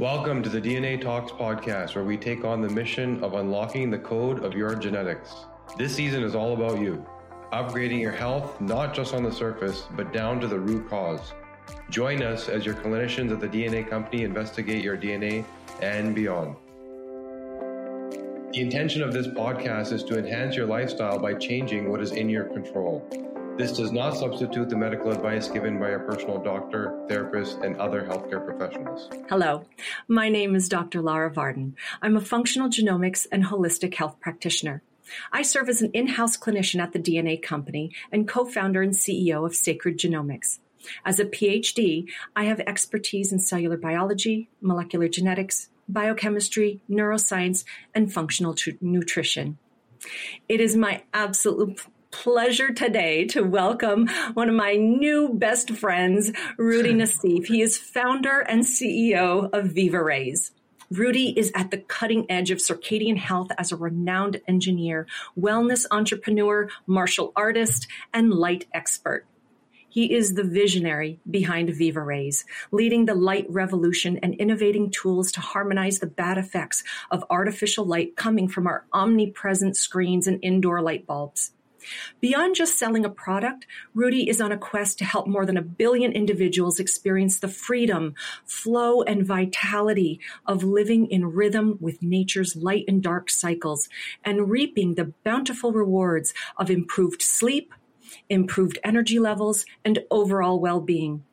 Welcome to the DNA Talks podcast, where we take on the mission of unlocking the code of your genetics. This season is all about you, upgrading your health, not just on the surface, but down to the root cause. Join us as your clinicians at the DNA company investigate your DNA and beyond. The intention of this podcast is to enhance your lifestyle by changing what is in your control. This does not substitute the medical advice given by a personal doctor, therapist, and other healthcare professionals. Hello, my name is Dr. Lara Varden. I'm a functional genomics and holistic health practitioner. I serve as an in house clinician at the DNA company and co founder and CEO of Sacred Genomics. As a PhD, I have expertise in cellular biology, molecular genetics, biochemistry, neuroscience, and functional tr- nutrition. It is my absolute pleasure today to welcome one of my new best friends, Roudy Nassif. He is founder and CEO of Viva Rays. Roudy is at the cutting edge of circadian health as a renowned engineer, wellness entrepreneur, martial artist, and light expert. He is the visionary behind Vivarays, leading the light revolution and innovating tools to harmonize the bad effects of artificial light coming from our omnipresent screens and indoor light bulbs. Beyond just selling a product, Roudy is on a quest to help more than a billion individuals experience the freedom, flow, and vitality of living in rhythm with nature's light and dark cycles and reaping the bountiful rewards of improved sleep, improved energy levels, and overall well being.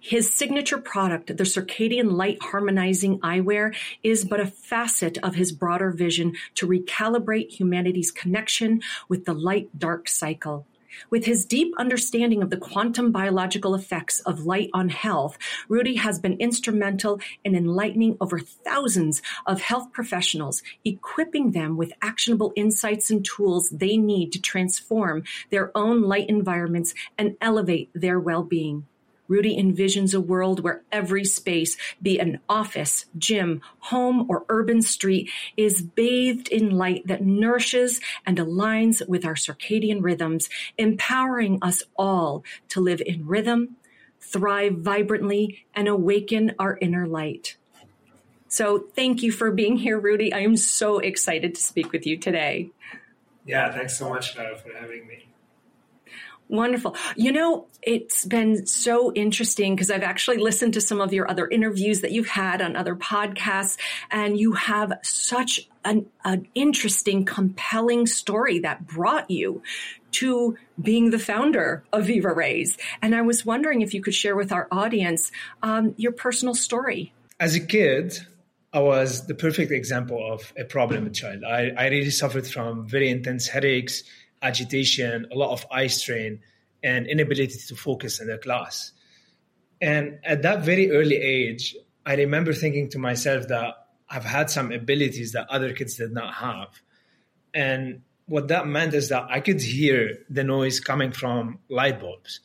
His signature product, the circadian light harmonizing eyewear, is but a facet of his broader vision to recalibrate humanity's connection with the light dark cycle. With his deep understanding of the quantum biological effects of light on health, Roudy has been instrumental in enlightening over thousands of health professionals, equipping them with actionable insights and tools they need to transform their own light environments and elevate their well being. Roudy envisions a world where every space, be an office, gym, home, or urban street, is bathed in light that nourishes and aligns with our circadian rhythms, empowering us all to live in rhythm, thrive vibrantly, and awaken our inner light. So, thank you for being here, Roudy. I am so excited to speak with you today. Yeah, thanks so much, Lara, for having me. Wonderful. You know, it's been so interesting because I've actually listened to some of your other interviews that you've had on other podcasts, and you have such an, an interesting, compelling story that brought you to being the founder of Vivarays. And I was wondering if you could share with our audience um, your personal story. As a kid, I was the perfect example of a problem child. I, I really suffered from very intense headaches agitation, a lot of eye strain, and inability to focus in the class. And at that very early age, I remember thinking to myself that I've had some abilities that other kids did not have. And what that meant is that I could hear the noise coming from light bulbs.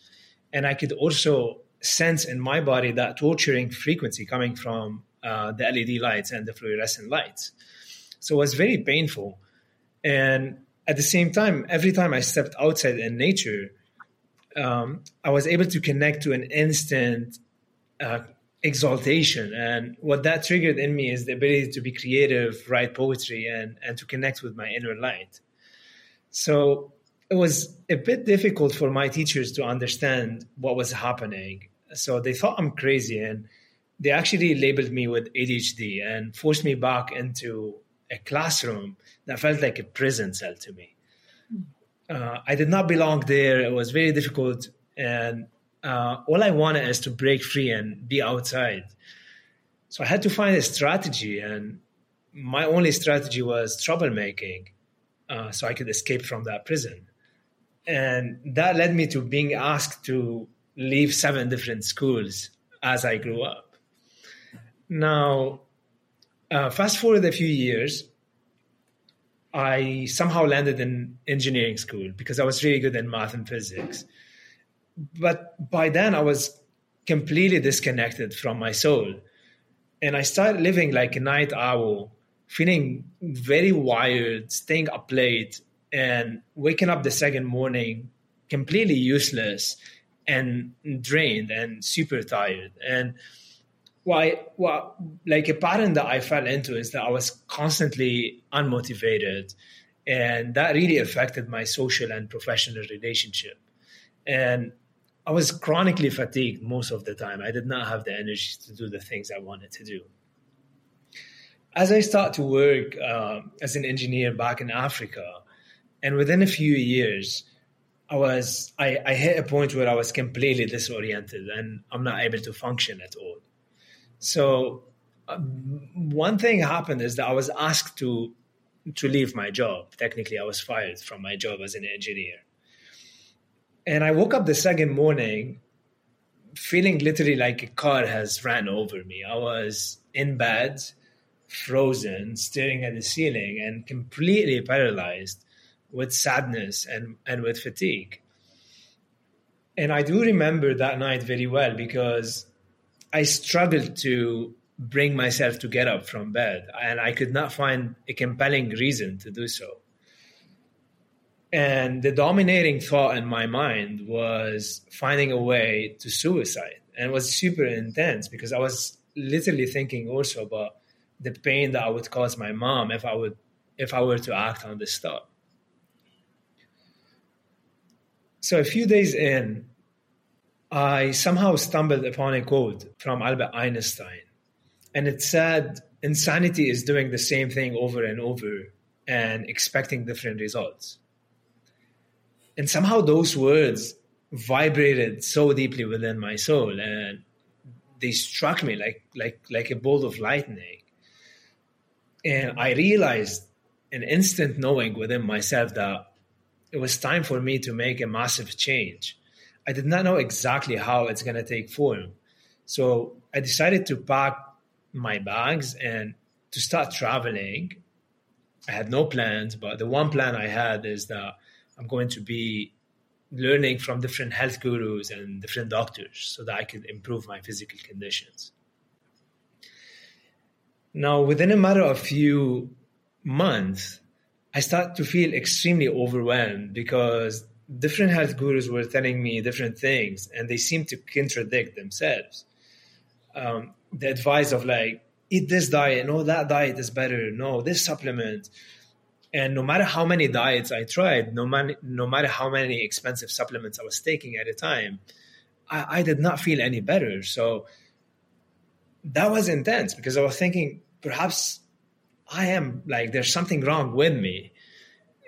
And I could also sense in my body that torturing frequency coming from uh, the LED lights and the fluorescent lights. So it was very painful. And at the same time, every time I stepped outside in nature, um, I was able to connect to an instant uh, exaltation. And what that triggered in me is the ability to be creative, write poetry, and, and to connect with my inner light. So it was a bit difficult for my teachers to understand what was happening. So they thought I'm crazy and they actually labeled me with ADHD and forced me back into a classroom that felt like a prison cell to me. Uh, I did not belong there. It was very difficult. And uh, all I wanted is to break free and be outside. So I had to find a strategy. And my only strategy was troublemaking uh, so I could escape from that prison. And that led me to being asked to leave seven different schools as I grew up. Now, uh, fast forward a few years, I somehow landed in engineering school because I was really good in math and physics. But by then, I was completely disconnected from my soul. And I started living like a night owl, feeling very wired, staying up late, and waking up the second morning completely useless and drained and super tired. And why well like a pattern that i fell into is that i was constantly unmotivated and that really affected my social and professional relationship. And i was chronically fatigued most of the time. I did not have the energy to do the things i wanted to do. As i start to work uh, as an engineer back in africa and within a few years I was I, I hit a point where I was completely disoriented and I'm not able to function at all. So um, one thing happened is that I was asked to to leave my job. Technically, I was fired from my job as an engineer. And I woke up the second morning feeling literally like a car has ran over me. I was in bed, frozen, staring at the ceiling, and completely paralyzed with sadness and, and with fatigue. And I do remember that night very well because I struggled to bring myself to get up from bed and I could not find a compelling reason to do so. And the dominating thought in my mind was finding a way to suicide. And it was super intense because I was literally thinking also about the pain that I would cause my mom if I would if I were to act on this thought. So a few days in, I somehow stumbled upon a quote from Albert Einstein, and it said, Insanity is doing the same thing over and over and expecting different results. And somehow those words vibrated so deeply within my soul and they struck me like like like a bolt of lightning. And I realized an instant knowing within myself that it was time for me to make a massive change. I did not know exactly how it's going to take form. So I decided to pack my bags and to start traveling. I had no plans, but the one plan I had is that I'm going to be learning from different health gurus and different doctors so that I could improve my physical conditions. Now, within a matter of few months, I start to feel extremely overwhelmed because different health gurus were telling me different things and they seemed to contradict themselves. Um, the advice of like, eat this diet, no, that diet is better, no, this supplement. And no matter how many diets I tried, no, man, no matter how many expensive supplements I was taking at a time, I, I did not feel any better. So that was intense because I was thinking perhaps I am like, there's something wrong with me.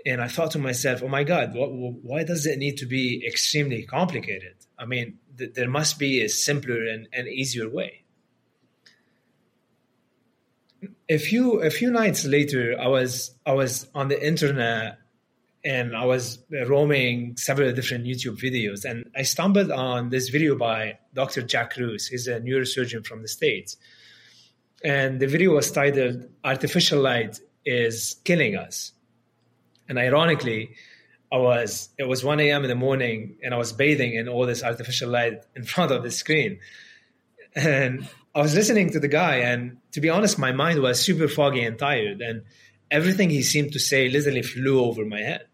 And I thought to myself, oh my God, what, why does it need to be extremely complicated? I mean, th- there must be a simpler and, and easier way. A few a few nights later, I was I was on the internet and I was roaming several different YouTube videos, and I stumbled on this video by Dr. Jack Kruse. He's a neurosurgeon from the States and the video was titled "Artificial Light is Killing Us." And ironically, I was it was 1 a.m. in the morning, and I was bathing in all this artificial light in front of the screen, and I was listening to the guy, and to be honest, my mind was super foggy and tired, and everything he seemed to say literally flew over my head.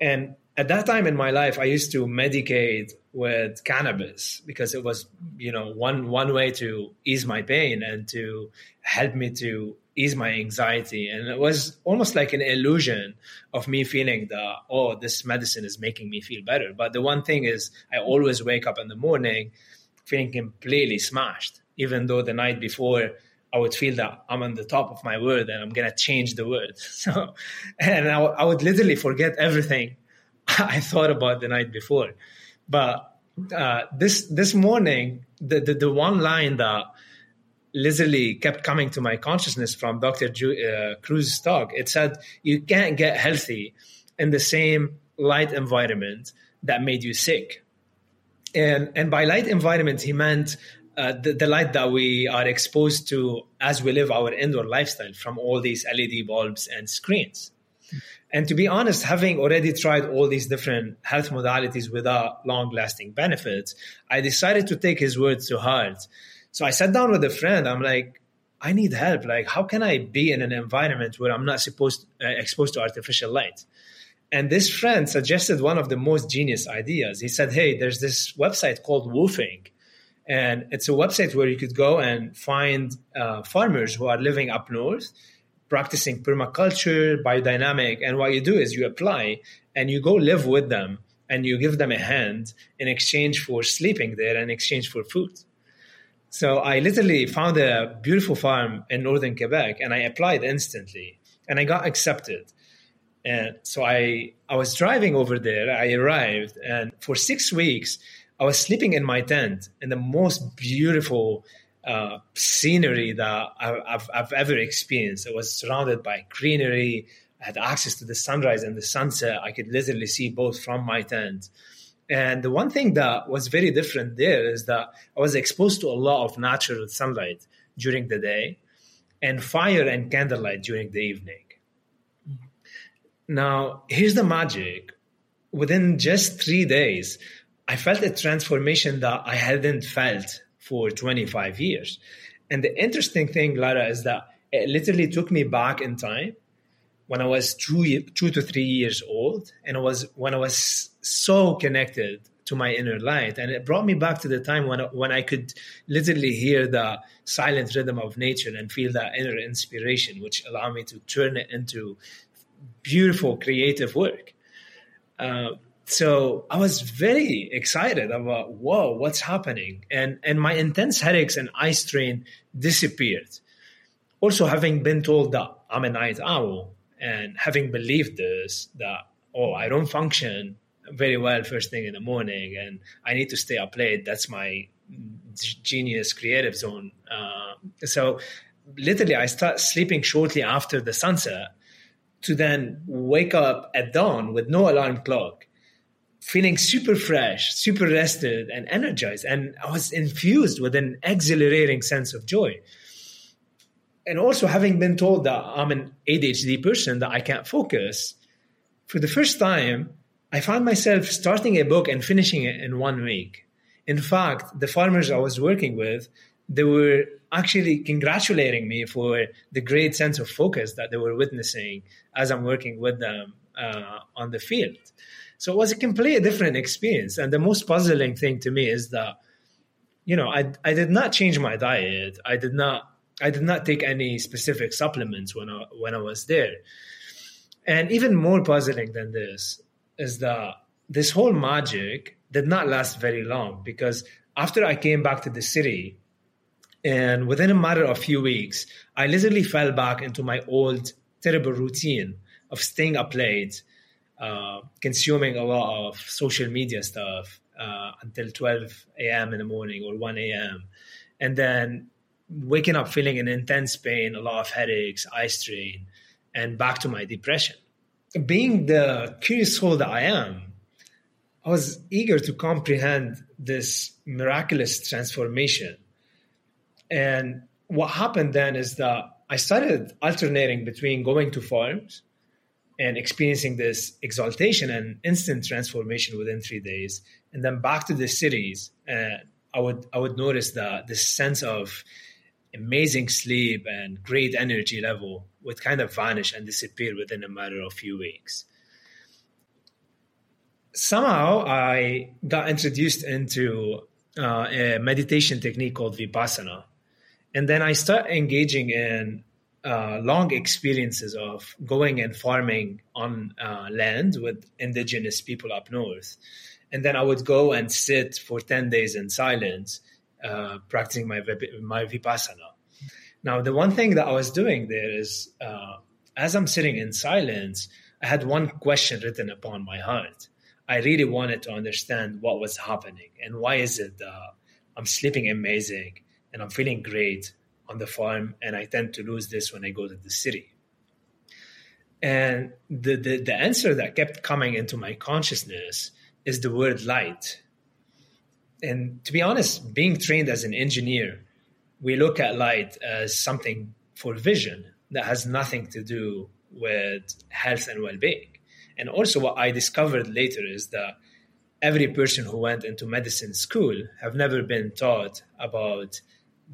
And at that time in my life, I used to medicate with cannabis because it was you know one one way to ease my pain and to help me to ease my anxiety and it was almost like an illusion of me feeling that oh this medicine is making me feel better but the one thing is i always wake up in the morning feeling completely smashed even though the night before I would feel that I'm on the top of my word and I'm gonna change the world. So, and I, I would literally forget everything I thought about the night before. But uh, this this morning, the, the, the one line that literally kept coming to my consciousness from Dr. Ju- uh, Kruse's talk, it said you can't get healthy in the same light environment that made you sick. And and by light environment, he meant uh, the, the, light that we are exposed to as we live our indoor lifestyle from all these LED bulbs and screens. And to be honest, having already tried all these different health modalities without long lasting benefits, I decided to take his words to heart. So I sat down with a friend. I'm like, I need help. Like, how can I be in an environment where I'm not supposed uh, exposed to artificial light? And this friend suggested one of the most genius ideas. He said, Hey, there's this website called Woofing. And it's a website where you could go and find uh, farmers who are living up north, practicing permaculture, biodynamic. And what you do is you apply and you go live with them and you give them a hand in exchange for sleeping there and in exchange for food. So I literally found a beautiful farm in northern Quebec and I applied instantly and I got accepted. And so I I was driving over there. I arrived and for 6 weeks I was sleeping in my tent in the most beautiful uh, scenery that I've, I've ever experienced. I was surrounded by greenery. I had access to the sunrise and the sunset. I could literally see both from my tent. And the one thing that was very different there is that I was exposed to a lot of natural sunlight during the day and fire and candlelight during the evening. Now, here's the magic. Within just three days, I felt a transformation that I hadn't felt for 25 years. And the interesting thing, Lara, is that it literally took me back in time when I was two, two to three years old, and it was when I was so connected to my inner light, and it brought me back to the time when when I could literally hear the silent rhythm of nature and feel that inner inspiration, which allowed me to turn it into beautiful creative work. Uh, so I was very excited about whoa, what's happening, and and my intense headaches and eye strain disappeared. Also, having been told that I'm a night owl, and having believed this that oh i don't function very well first thing in the morning and i need to stay up late that's my genius creative zone uh, so literally i start sleeping shortly after the sunset to then wake up at dawn with no alarm clock feeling super fresh super rested and energized and i was infused with an exhilarating sense of joy and also having been told that I'm an ADHD person, that I can't focus, for the first time, I found myself starting a book and finishing it in one week. In fact, the farmers I was working with, they were actually congratulating me for the great sense of focus that they were witnessing as I'm working with them uh, on the field. So it was a completely different experience. And the most puzzling thing to me is that, you know, I, I did not change my diet. I did not I did not take any specific supplements when I when I was there. And even more puzzling than this is that this whole magic did not last very long because after I came back to the city, and within a matter of a few weeks, I literally fell back into my old terrible routine of staying up late, uh, consuming a lot of social media stuff uh, until 12 a.m. in the morning or 1 a.m. And then waking up feeling an intense pain, a lot of headaches, eye strain, and back to my depression. Being the curious soul that I am, I was eager to comprehend this miraculous transformation. And what happened then is that I started alternating between going to farms and experiencing this exaltation and instant transformation within three days, and then back to the cities. And I would I would notice that this sense of amazing sleep and great energy level would kind of vanish and disappear within a matter of a few weeks. Somehow I got introduced into uh, a meditation technique called Vipassana. And then I started engaging in uh, long experiences of going and farming on uh, land with indigenous people up north. And then I would go and sit for 10 days in silence uh, practicing my my vipassana. Now, the one thing that I was doing there is, uh, as I'm sitting in silence, I had one question written upon my heart. I really wanted to understand what was happening and why is it that I'm sleeping amazing and I'm feeling great on the farm, and I tend to lose this when I go to the city. And the, the, the answer that kept coming into my consciousness is the word light and to be honest, being trained as an engineer, we look at light as something for vision that has nothing to do with health and well-being. And also, what I discovered later is that every person who went into medicine school have never been taught about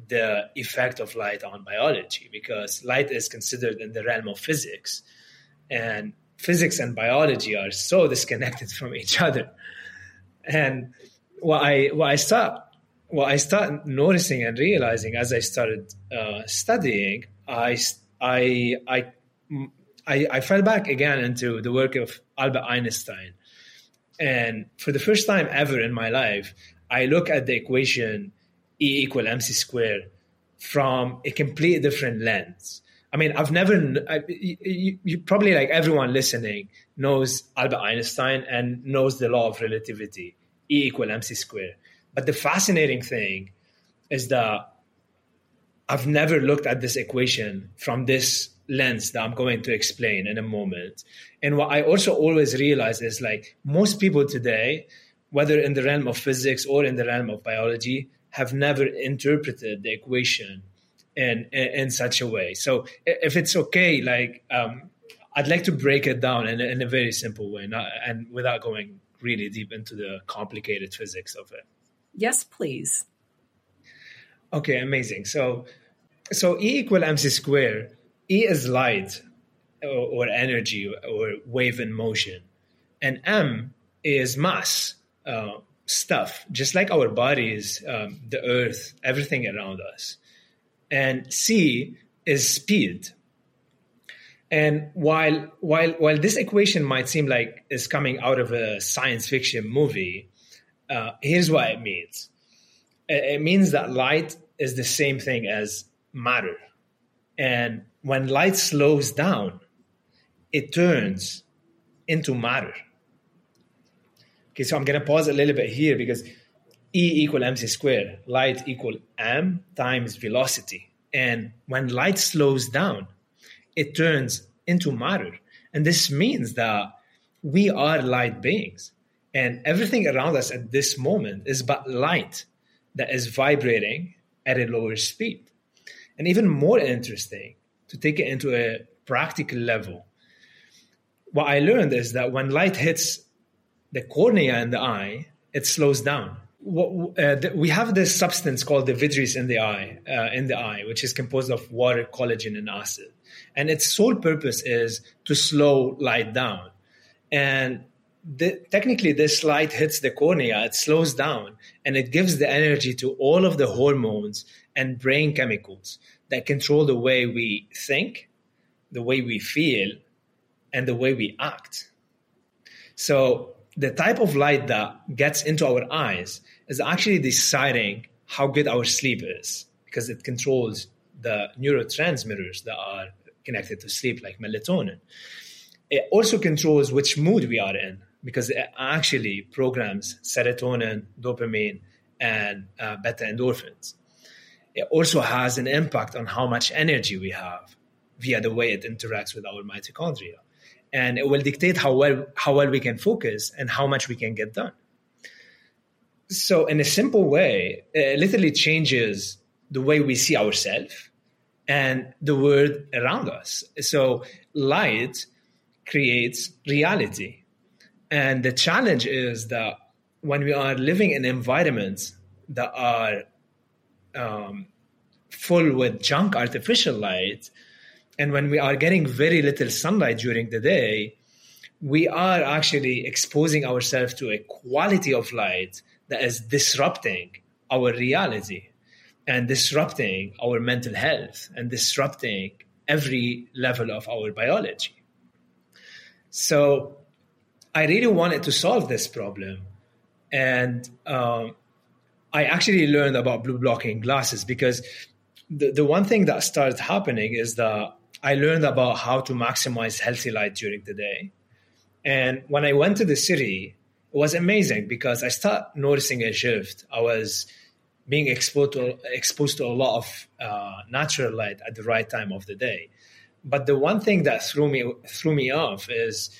the effect of light on biology because light is considered in the realm of physics and physics and biology are so disconnected from each other and what I what I start what I started noticing and realizing as I started uh, studying, I, I, I, I, I fell back again into the work of Albert Einstein. And for the first time ever in my life, I look at the equation E equal mc squared from a completely different lens. I mean, I've never, I, you, you, probably like everyone listening knows Albert Einstein and knows the law of relativity, E equal mc squared. But the fascinating thing is that I've never looked at this equation from this lens that I'm going to explain in a moment. And what I also always realize is like most people today, whether in the realm of physics or in the realm of biology, have never interpreted the equation in, in, in such a way. So if it's okay, like um, I'd like to break it down in, in a very simple way, not, and without going really deep into the complicated physics of it. Yes, please. Okay, amazing. So, so E equal mc square. E is light or, or energy or wave in motion, and m is mass, uh, stuff, just like our bodies, um, the earth, everything around us. And c is speed. And while while while this equation might seem like is coming out of a science fiction movie, uh, here's what it means it means that light is the same thing as matter. And when light slows down, it turns into matter. Okay, so I'm going to pause a little bit here because E equal mc squared, light equal m times velocity. And when light slows down, it turns into matter. And this means that we are light beings. And everything around us at this moment is but light that is vibrating at a lower speed. And even more interesting, to take it into a practical level, what I learned is that when light hits the cornea in the eye, it slows down. Uh, we have this substance called the vitreous in the eye, uh, in the eye, which is composed of water, collagen, and acid, and its sole purpose is to slow light down. And the, technically this light hits the cornea it slows down and it gives the energy to all of the hormones and brain chemicals that control the way we think the way we feel and the way we act so the type of light that gets into our eyes is actually deciding how good our sleep is because it controls the neurotransmitters that are connected to sleep like melatonin it also controls which mood we are in because it actually programs serotonin, dopamine, and uh, beta endorphins. It also has an impact on how much energy we have via the way it interacts with our mitochondria. And it will dictate how well, how well we can focus and how much we can get done. So, in a simple way, it literally changes the way we see ourselves and the world around us. So, light creates reality and the challenge is that when we are living in environments that are um, full with junk artificial light, and when we are getting very little sunlight during the day, we are actually exposing ourselves to a quality of light that is disrupting our reality and disrupting our mental health and disrupting every level of our biology. So I really wanted to solve this problem. And um, I actually learned about blue blocking glasses because the, the one thing that started happening is that I learned about how to maximize healthy light during the day. And when I went to the city, it was amazing because I started noticing a shift. I was being exposed to, exposed to a lot of uh, natural light at the right time of the day. But the one thing that threw me threw me off is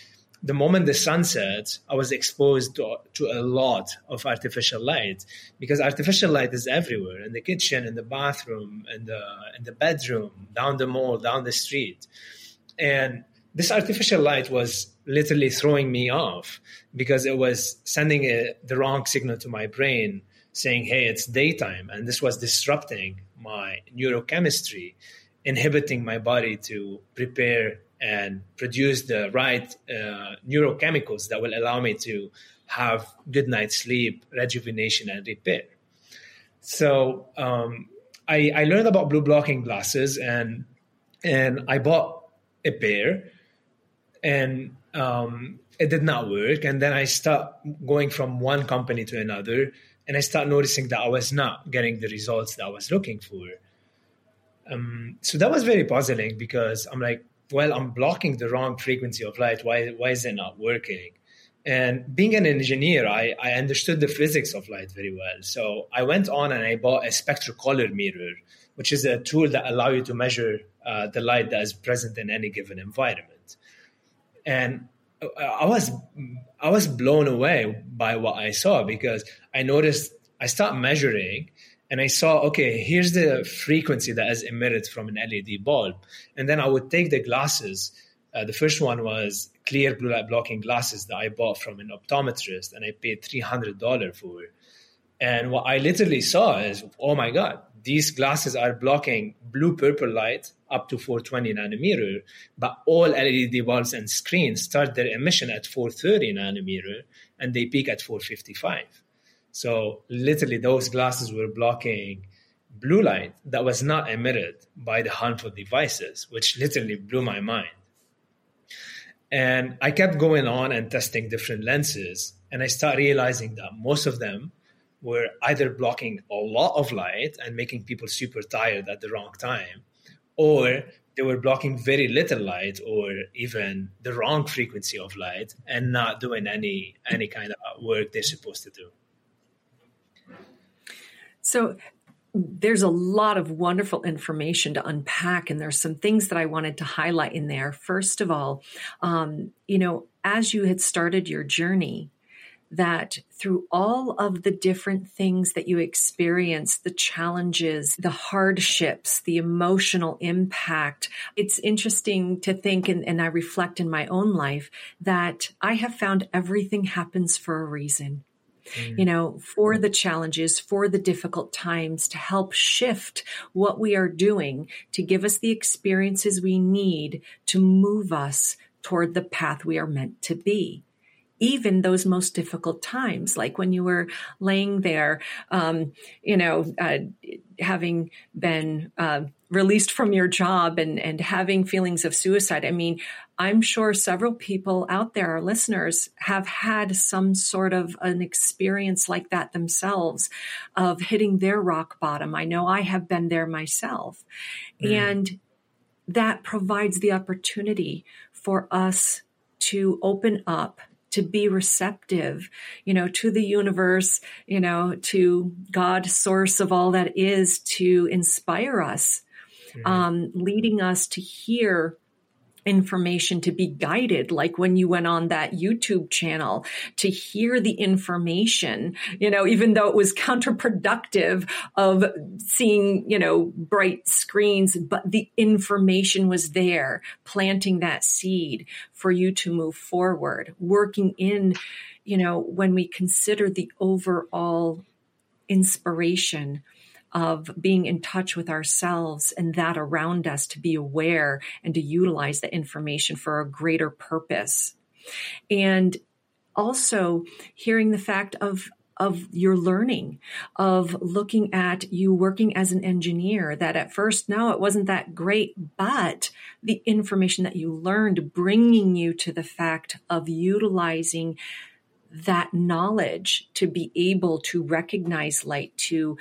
the moment the sun sets, I was exposed to, to a lot of artificial light because artificial light is everywhere in the kitchen, in the bathroom, in the in the bedroom, down the mall, down the street, and this artificial light was literally throwing me off because it was sending a, the wrong signal to my brain saying, "Hey, it's daytime," and this was disrupting my neurochemistry, inhibiting my body to prepare and produce the right uh, neurochemicals that will allow me to have good night's sleep, rejuvenation, and repair. So um, I, I learned about blue blocking glasses and and I bought a pair and um, it did not work. And then I start going from one company to another and I start noticing that I was not getting the results that I was looking for. Um, so that was very puzzling because I'm like, well, I'm blocking the wrong frequency of light. Why, why is it not working? And being an engineer, I, I understood the physics of light very well. So I went on and I bought a spectrocolor mirror, which is a tool that allow you to measure uh, the light that is present in any given environment. And I was I was blown away by what I saw because I noticed I started measuring and I saw okay here's the frequency that is emitted from an LED bulb and then I would take the glasses uh, the first one was clear blue light blocking glasses that I bought from an optometrist and I paid $300 for. it. And what I literally saw is, oh my God, these glasses are blocking blue purple light up to 420 nanometer, but all LED bulbs and screens start their emission at 430 nanometer and they peak at 455. So literally those glasses were blocking blue light that was not emitted by the harmful devices, which literally blew my mind. And I kept going on and testing different lenses. And I started realizing that most of them were either blocking a lot of light and making people super tired at the wrong time, or they were blocking very little light or even the wrong frequency of light and not doing any any kind of work they're supposed to do. So there's a lot of wonderful information to unpack, and there's some things that I wanted to highlight in there. First of all, um, you know, as you had started your journey, that through all of the different things that you experience, the challenges, the hardships, the emotional impact, it's interesting to think, and, and I reflect in my own life, that I have found everything happens for a reason mm. you know, for the challenges, for the difficult times to help shift what we are doing to give us the experiences we need to move us toward the path we are meant to be even those most difficult times, like when you were laying there, um, you know, uh, having been uh, released from your job and and having feelings of suicide. I mean, I'm sure several people out there, our listeners, have had some sort of an experience like that themselves of hitting their rock bottom. I know I have been there myself. Mm. And that provides the opportunity for us to open up to be receptive, you know, to the universe, you know, to God, source of all that is to inspire us, mm-hmm. um, leading us to hear information to be guided, like when you went on that YouTube channel to hear the information, you know, even though it was counterproductive of seeing, you know, bright screens, but the information was there, planting that seed for you to move forward, working in, you know, when we consider the overall inspiration of being in touch with ourselves and that around us to be aware and to utilize the information for a greater purpose. And also hearing the fact of of your learning, of looking at you working as an engineer, that at first, no, it wasn't that great, but the information that you learned bringing you to the fact of utilizing that knowledge to be able to recognize light, to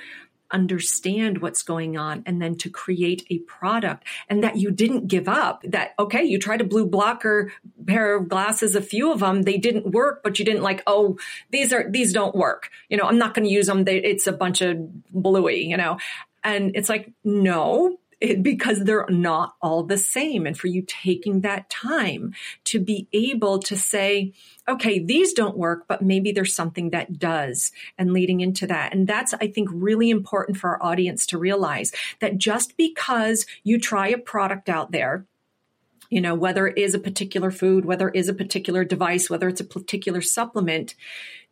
understand what's going on and then to create a product and that you didn't give up that okay you tried a blue blocker pair of glasses a few of them they didn't work but you didn't like oh these are these don't work. You know i'm not going to use them they, it's a bunch of bluey you know? And it's like no it, because they're not all the same. And for you taking that time to be able to say, okay, these don't work, but maybe there's something that does and leading into that. And that's, I think, really important for our audience to realize that just because you try a product out there, you know, whether it is a particular food, whether it is a particular device, whether it's a particular supplement,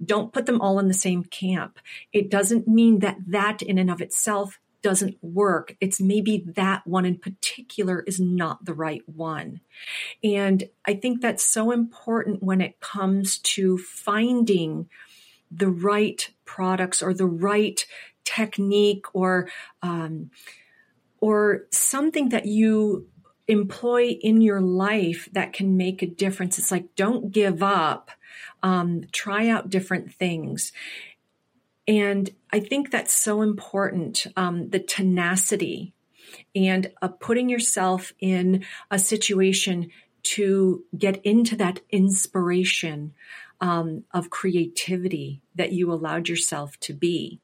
don't put them all in the same camp. It doesn't mean that that in and of itself doesn't work. It's maybe that one in particular is not the right one. And I think that's so important when it comes to finding the right products or the right technique or um, or something that you employ in your life that can make a difference. It's like don't give up. Um, try out different things. And I think that's so important. Um, the tenacity and uh, putting yourself in a situation to get into that inspiration um, of creativity that you allowed yourself to be.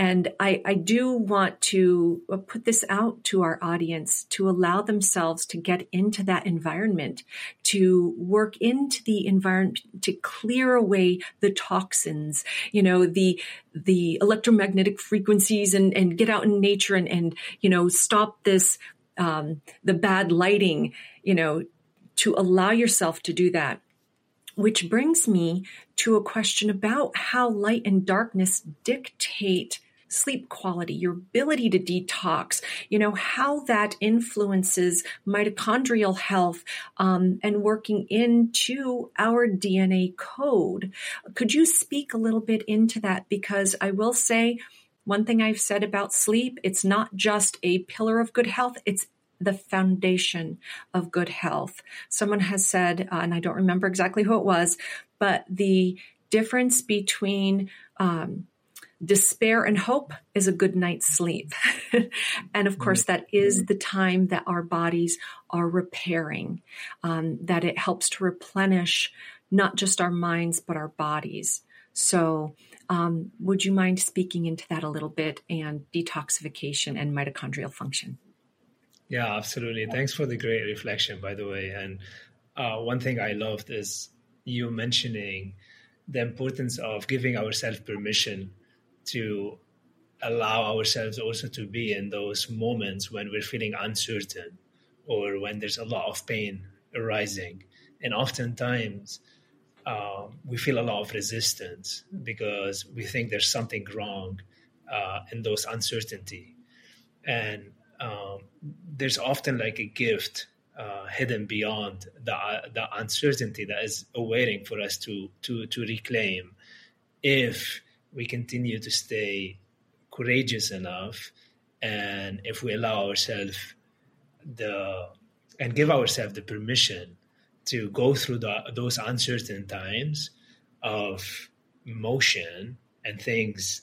And I, I do want to uh, put this out to our audience to allow themselves to get into that environment, to work into the environment, to clear away the toxins, you know, the, the electromagnetic frequencies and, and get out in nature and, and, you know, stop this, um, the bad lighting, you know, to allow yourself to do that. Which brings me to a question about how light and darkness dictate sleep quality, your ability to detox, you know, how that influences mitochondrial health um, and working into our DNA code. Could you speak a little bit into that? Because I will say, one thing I've said about sleep, it's not just a pillar of good health, it's the foundation of good health. Someone has said, uh, and I don't remember exactly who it was, but the difference between um, despair and hope is a good night's sleep. and of course, that is the time that our bodies are repairing, um, that it helps to replenish not just our minds, but our bodies. So, um, would you mind speaking into that a little bit and detoxification and mitochondrial function? Yeah, absolutely. Thanks for the great reflection, by the way. And uh, one thing I loved is you mentioning the importance of giving ourselves permission to allow ourselves also to be in those moments when we're feeling uncertain or when there's a lot of pain arising. And oftentimes, uh, we feel a lot of resistance because we think there's something wrong uh, in those uncertainty. And um, there's often like a gift uh, hidden beyond the the uncertainty that is awaiting for us to to to reclaim if we continue to stay courageous enough and if we allow ourselves the and give ourselves the permission to go through the, those uncertain times of motion and things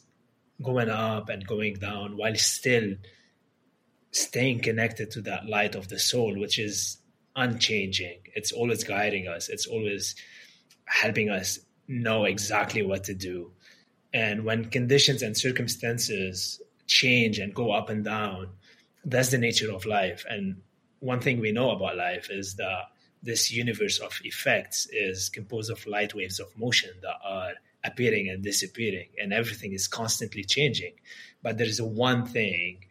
going up and going down while still staying connected to that light of the soul, which is unchanging. It's always guiding us, it's always helping us know exactly what to do. And when conditions and circumstances change and go up and down, that's the nature of life. And one thing we know about life is that this universe of effects is composed of light waves of motion that are appearing and disappearing, and everything is constantly changing. But there is one thing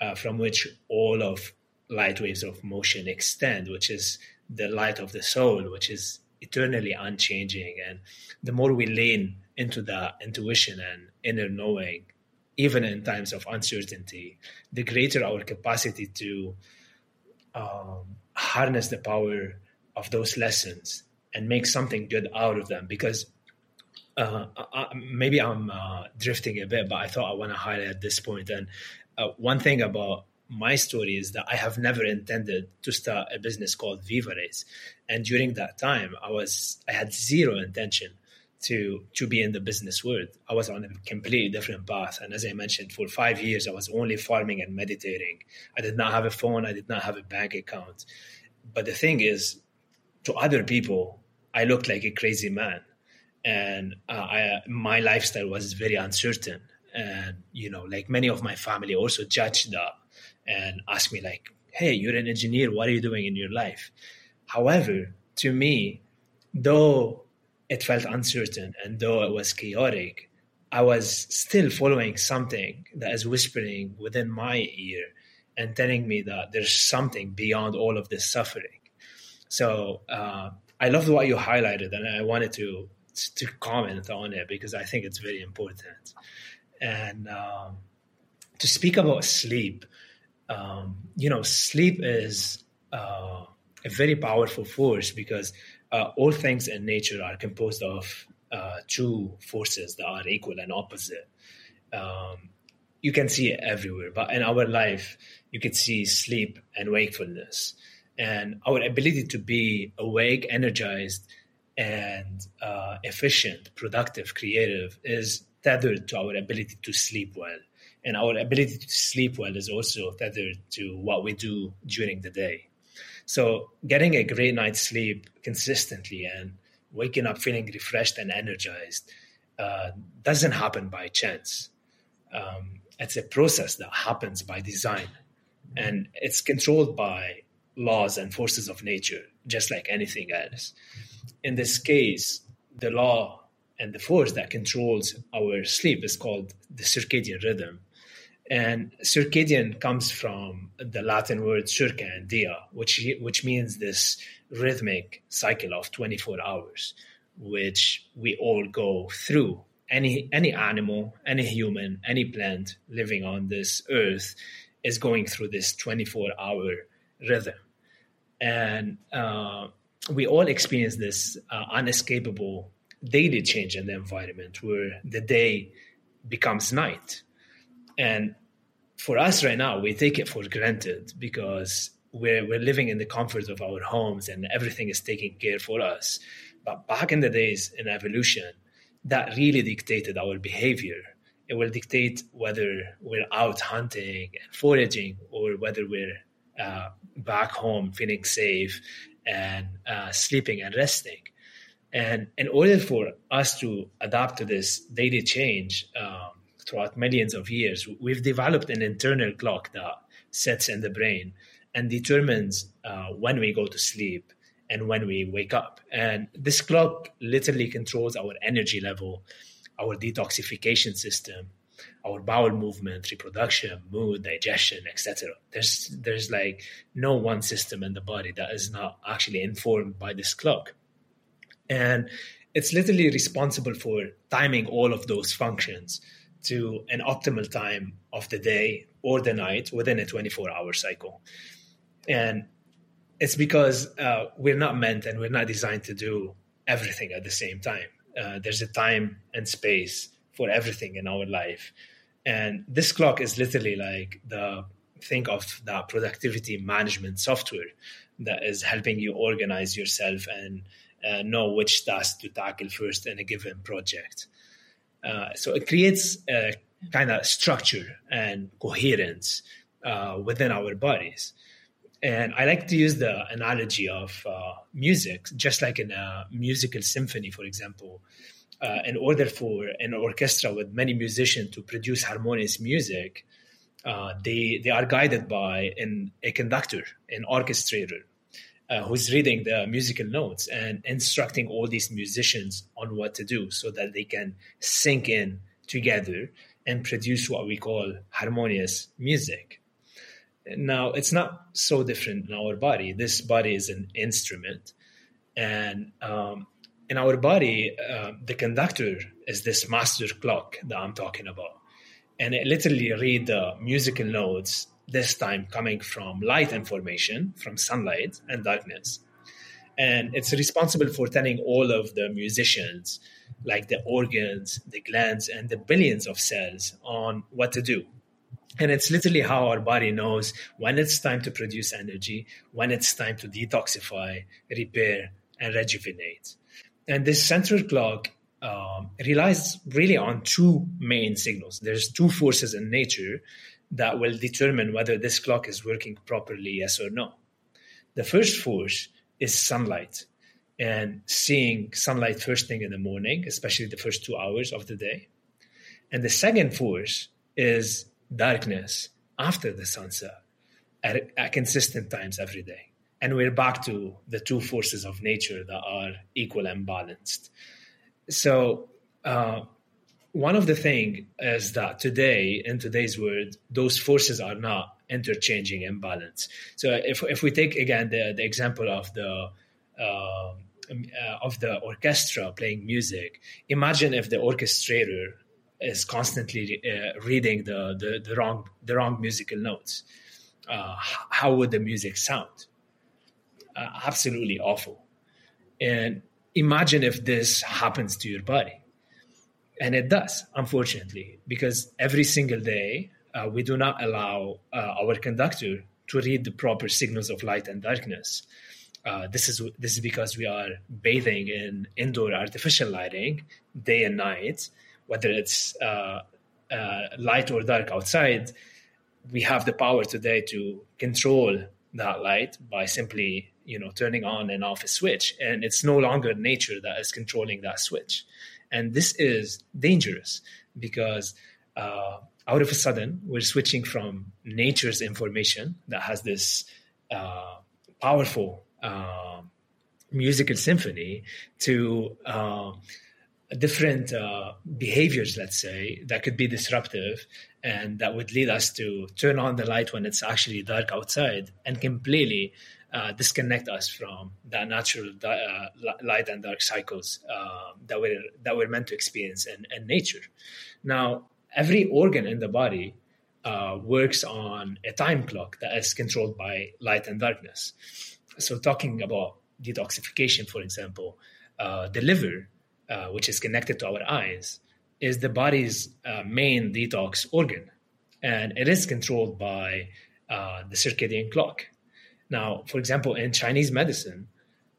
uh, from which all of light waves of motion extend, which is the light of the soul, which is eternally unchanging. And the more we lean into the intuition and inner knowing, even in times of uncertainty, the greater our capacity to um, harness the power of those lessons and make something good out of them. Because uh, I, maybe I'm uh, drifting a bit, but I thought I want to highlight this point. And uh, one thing about my story is that I have never intended to start a business called Vivarays. And during that time, I was I had zero intention to to be in the business world. I was on a completely different path, and as I mentioned, for five years I was only farming and meditating. I did not have a phone. I did not have a bank account. But the thing is, to other people, I looked like a crazy man, and uh, I, my lifestyle was very uncertain and you know like many of my family also judged that and asked me like hey you're an engineer what are you doing in your life however to me though it felt uncertain. And though it was chaotic i was still following something that is whispering within my ear and telling me that there's something beyond all of this suffering. So uh, i loved what you highlighted and i wanted to to comment on it because i think it's very important. And um, to speak about sleep, um, you know, sleep is uh, a very powerful force because uh, all things in nature are composed of uh, two forces that are equal and opposite. um, you can see it everywhere. But in our life, you could see sleep and wakefulness, and our ability to be awake, energized, and uh, efficient, productive, creative is tethered to our ability to sleep well. And our ability to sleep well is also tethered to what we do during the day. So, getting a great night's sleep consistently and waking up feeling refreshed and energized uh, doesn't happen by chance. Um, it's a process that happens by design, and it's controlled by laws and forces of nature, just like anything else. In this case, the law and the force that controls our sleep is called the circadian rhythm. And circadian comes from the Latin word circa and dia, which, which means this rhythmic cycle of 24 hours, which we all go through. Any, any animal, any human, any plant living on this earth is going through this 24 hour rhythm. And uh, we all experience this uh, unescapable daily change in the environment where the day becomes night. And for us right now, we take it for granted because we're, we're living in the comfort of our homes and everything is taken care for us. But back in the days in evolution, that really dictated our behavior. It will dictate whether we're out hunting and foraging or whether we're uh, back home feeling safe and uh, sleeping and resting. And in order for us to adapt to this daily change um, throughout millions of years, we've developed an internal clock that sets in the brain and determines uh, when we go to sleep and when we wake up. And this clock literally controls our energy level, our detoxification system, our bowel movement, reproduction, mood, digestion, etc. There's there's like no one system in the body that is not actually informed by this clock. And it's literally responsible for timing all of those functions to an optimal time of the day or the night within a 24 hour cycle. And it's because uh, we're not meant and we're not designed to do everything at the same time. Uh, there's a time and space for everything in our life. And this clock is literally like the think of the productivity management software that is helping you organize yourself and uh, know which task to tackle first in a given project. Uh, so it creates a kind of structure and coherence uh, within our bodies. And I like to use the analogy of uh, music, just like in a musical symphony, for example. Uh, in order for an orchestra with many musicians to produce harmonious music, uh, they they are guided by an, a conductor, an orchestrator, uh, who's reading the musical notes and instructing all these musicians on what to do so that they can sync in together and produce what we call harmonious music. Now, it's not so different in our body. This body is an instrument. And um, in our body, uh, the conductor is this master clock that I'm talking about. And it literally read the musical notes this time coming from light information, from sunlight and darkness. And it's responsible for telling all of the musicians, like the organs, the glands, and the billions of cells, on what to do. And it's literally how our body knows when it's time to produce energy, when it's time to detoxify, repair, and rejuvenate. And this central clock um, relies really on two main signals. There's two forces in nature that will determine whether this clock is working properly, yes or no. The first force is sunlight and seeing sunlight first thing in the morning, especially the first two hours of the day. And the second force is darkness after the sunset at, at consistent times every day. And we're back to the two forces of nature that are equal and balanced. So, uh, one of the things is that today, in today's world, those forces are not interchanging in balance. So if, if we take again the, the example of the uh, uh, of the orchestra playing music, imagine if the orchestrator is constantly uh, reading the, the, the wrong the wrong musical notes. Uh, how would the music sound? Uh, absolutely awful. And imagine if this happens to your body and it does, unfortunately, because every single day uh, we do not allow uh, our conductor to read the proper signals of light and darkness. Uh, this is this is because we are bathing in indoor artificial lighting day and night, whether it's uh, uh, light or dark outside. We have the power today to control that light by simply you know turning on and off a switch, and it's no longer nature that is controlling that switch, and this is dangerous because uh, out of a sudden we're switching from nature's information that has this uh, powerful uh, musical symphony to uh, different uh, behaviors, let's say, that could be disruptive and that would lead us to turn on the light when it's actually dark outside and completely uh, disconnect us from the natural uh, light and dark cycles uh, that we're that we're meant to experience in, in nature. Now, every organ in the body uh, works on a time clock that is controlled by light and darkness. So, talking about detoxification, for example, uh, the liver, uh, which is connected to our eyes, is the body's main detox organ, and it is controlled by the circadian clock. Now, for example, in Chinese medicine,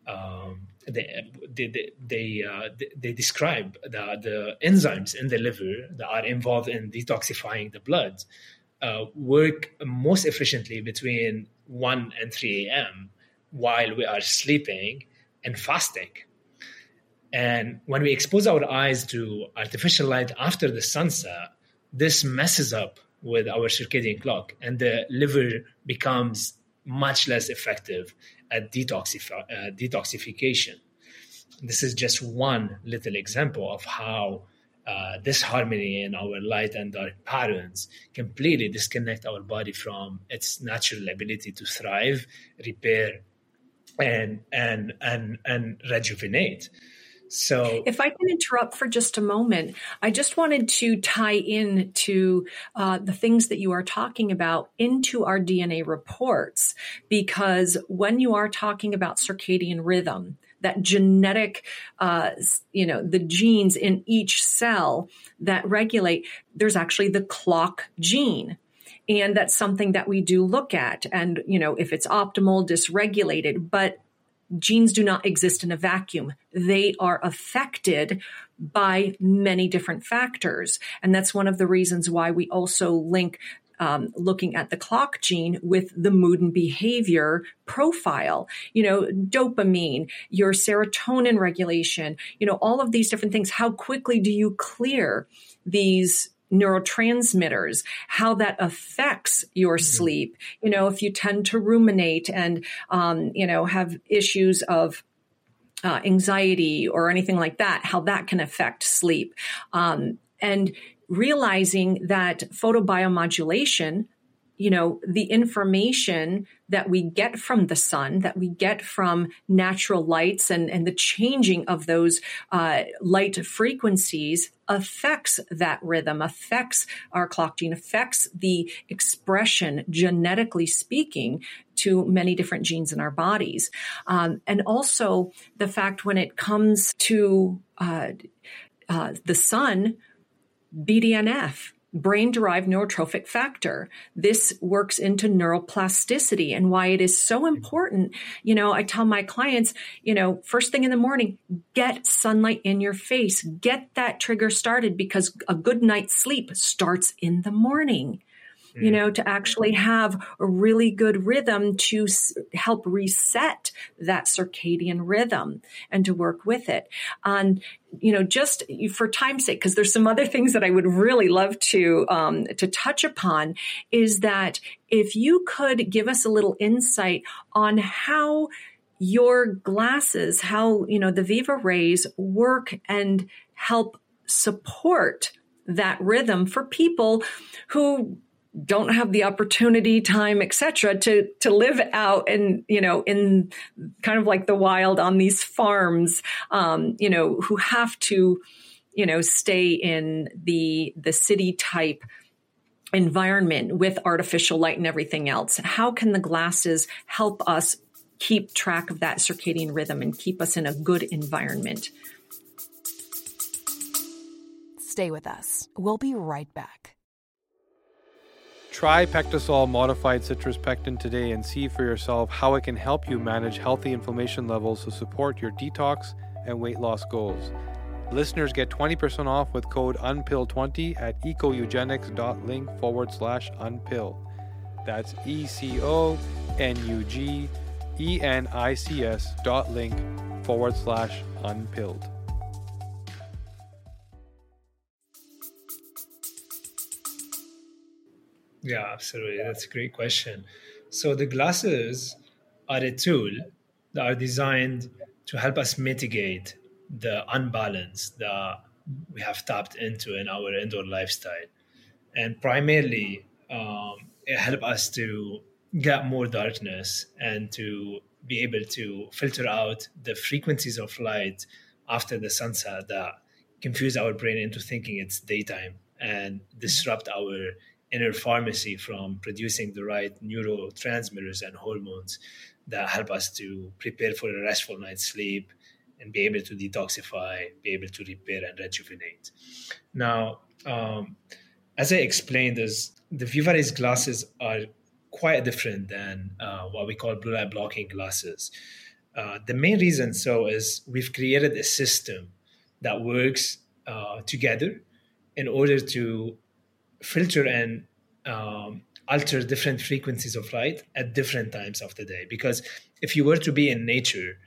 um, they they they, uh, they describe the, the enzymes in the liver that are involved in detoxifying the blood uh, work most efficiently between 1 and 3 a.m. while we are sleeping and fasting. And when we expose our eyes to artificial light after the sunset, this messes up with our circadian clock, and the liver becomes much less effective at uh, detoxification. This is just one little example of how uh, disharmony in our light and dark patterns completely disconnect our body from its natural ability to thrive, repair, and and and and rejuvenate. So, if I can interrupt for just a moment, I just wanted to tie in to uh, the things that you are talking about into our DNA reports, because when you are talking about circadian rhythm, that genetic, uh, you know, the genes in each cell that regulate, there's actually the clock gene. And that's something that we do look at. And you know if it's optimal dysregulated. But genes do not exist in a vacuum. They are affected by many different factors. And that's one of the reasons why we also link um, looking at the clock gene with the mood and behavior profile, you know, dopamine, your serotonin regulation, you know, all of these different things. How quickly do you clear these neurotransmitters, how that affects your mm-hmm. sleep. You know, if you tend to ruminate and, um, you know, have issues of uh, anxiety or anything like that, how that can affect sleep. Um, and realizing that photobiomodulation you know, the information that we get from the sun, that we get from natural lights and, and the changing of those uh, light frequencies affects that rhythm, affects our clock gene, affects the expression, genetically speaking, to many different genes in our bodies. Um, and also the fact when it comes to uh, uh, the sun, BDNF, brain derived neurotrophic factor. This works into neuroplasticity and why it is so important. You know, I tell my clients, you know, first thing in the morning, get sunlight in your face, get that trigger started because a good night's sleep starts in the morning you know, to actually have a really good rhythm to s- help reset that circadian rhythm and to work with it. And, you know, just for time's sake, because there's some other things that I would really love to, um, to touch upon is that if you could give us a little insight on how your glasses, how, you know, the Vivarays work and help support that rhythm for people who don't have the opportunity, time, etc., to to live out and you know in kind of like the wild on these farms, um, you know, who have to you know stay in the the city type environment with artificial light and everything else. How can the glasses help us keep track of that circadian rhythm and keep us in a good environment? Stay with us. We'll be right back. Try PectaSol modified citrus pectin today and see for yourself how it can help you manage healthy inflammation levels to support your detox and weight loss goals. Listeners get 20% off with code UNPILL20 at econugenics.link forward slash unpill. That's E C O N U G E N I C S dot link forward slash unpilled. Yeah, absolutely. That's a great question. So the glasses are a tool that are designed to help us mitigate the unbalance that we have tapped into in our indoor lifestyle. And primarily, um, it helps us to get more darkness and to be able to filter out the frequencies of light after the sunset that confuse our brain into thinking it's daytime and disrupt our inner pharmacy from producing the right neurotransmitters and hormones that help us to prepare for a restful night's sleep and be able to detoxify, be able to repair and rejuvenate. Now, um, as I explained, is the Vivarays glasses are quite different than uh, what we call blue light blocking glasses. Uh, the main reason so is we've created a system that works uh, together in order to filter and um, alter different frequencies of light at different times of the day. Because if you were to be in nature,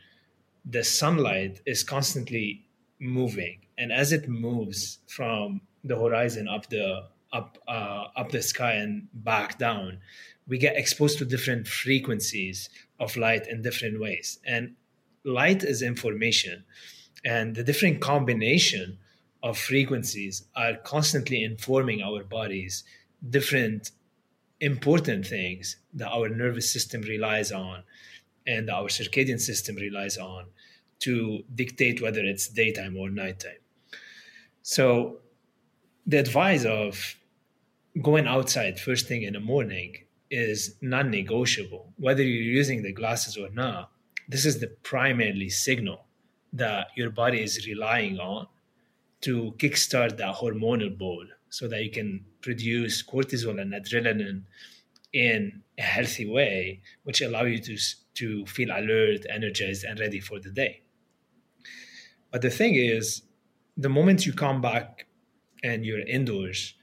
the sunlight is constantly moving, and as it moves from the horizon up the up uh, up the sky and back down, we get exposed to different frequencies of light in different ways. And light is information, and the different combination of frequencies are constantly informing our bodies different important things that our nervous system relies on and our circadian system relies on to dictate whether it's daytime or nighttime. So, the advice of going outside first thing in the morning is non negotiable. Whether you're using the glasses or not, this is the primarily signal that your body is relying on to kickstart that hormonal ball so that you can produce cortisol and adrenaline in a healthy way, which allow you to, to feel alert, energized, and ready for the day. But the thing is, the moment you come back and you're indoors,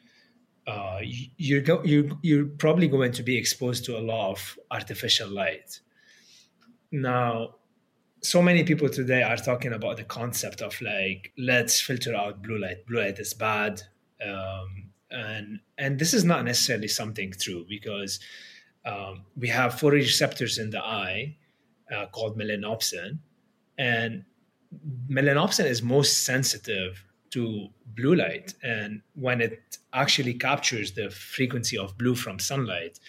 uh, you're, go, you, you're probably going to be exposed to a lot of artificial light. Now, so many people today are talking about the concept of like let's filter out blue light. Blue light is bad um, and and this is not necessarily something true because um, we have photoreceptors in the eye uh, called melanopsin and melanopsin is most sensitive to blue light. And when it actually captures the frequency of blue from sunlight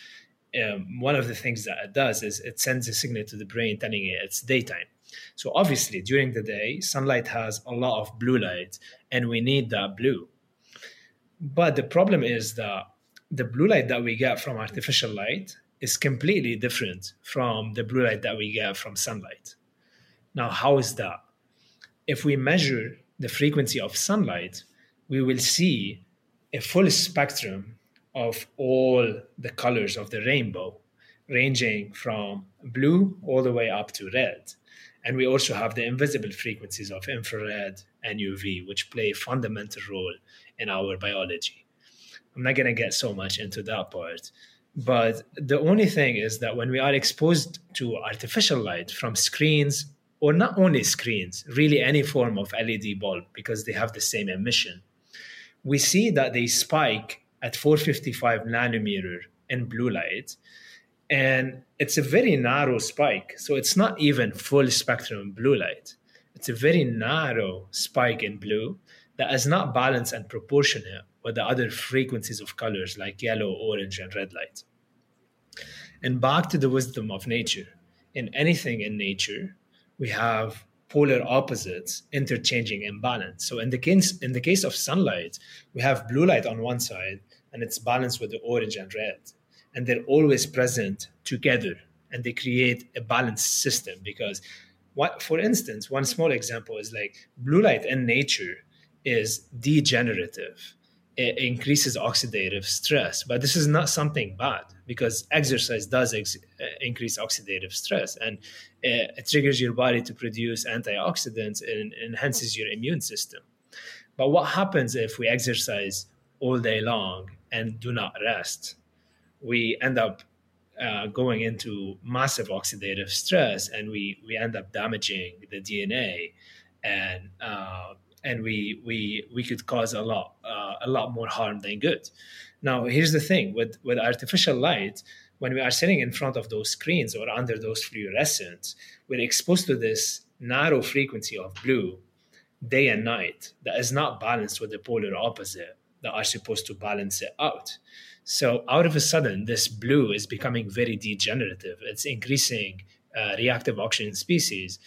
um, one of the things that it does is it sends a signal to the brain telling it it's daytime so obviously, during the day, sunlight has a lot of blue light, and we need that blue. But the problem is that the blue light that we get from artificial light is completely different from the blue light that we get from sunlight. Now, how is that? If we measure the frequency of sunlight, we will see a full spectrum of all the colors of the rainbow, ranging from blue all the way up to red. And we also have the invisible frequencies of infrared and UV, which play a fundamental role in our biology. I'm not going to get so much into that part. But the only thing is that when we are exposed to artificial light from screens, or not only screens, really any form of LED bulb, because they have the same emission, we see that they spike at 455 nanometer in blue light and it's a very narrow spike. So it's not even full spectrum blue light. It's a very narrow spike in blue that is not balanced and proportionate with the other frequencies of colors like yellow, orange, and red light. And back to the wisdom of nature. In anything in nature, we have polar opposites interchanging in balance. So in the case in the case of sunlight, we have blue light on one side and it's balanced with the orange and red and they're always present together and they create a balanced system because what for instance one small example is like blue light in nature is degenerative. It increases oxidative stress, but this is not something bad because exercise does ex- uh, increase oxidative stress and it, it, triggers your body to produce antioxidants and enhances your immune system. But what happens if we exercise all day long and do not rest? We end up uh, going into massive oxidative stress and we, we end up damaging the DNA and uh, and we we we could cause a lot uh, a lot more harm than good. Now, here's the thing with with artificial light, when we are sitting in front of those screens or under those fluorescents, we're exposed to this narrow frequency of blue day and night that is not balanced with the polar opposite that are supposed to balance it out. So, out of a sudden, this blue is becoming very degenerative. It's increasing uh, reactive oxygen species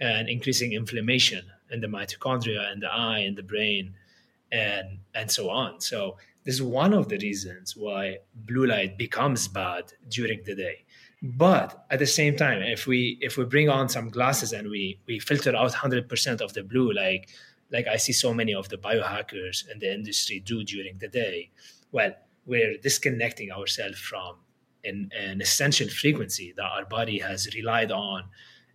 and increasing inflammation in the mitochondria and the eye and the brain and and so on so this is one of the reasons why blue light becomes bad during the day but at the same time if we if we bring on some glasses and we we filter out 100% of the blue like like i see so many of the biohackers in the industry do during the day well we're disconnecting ourselves from an, an essential frequency that our body has relied on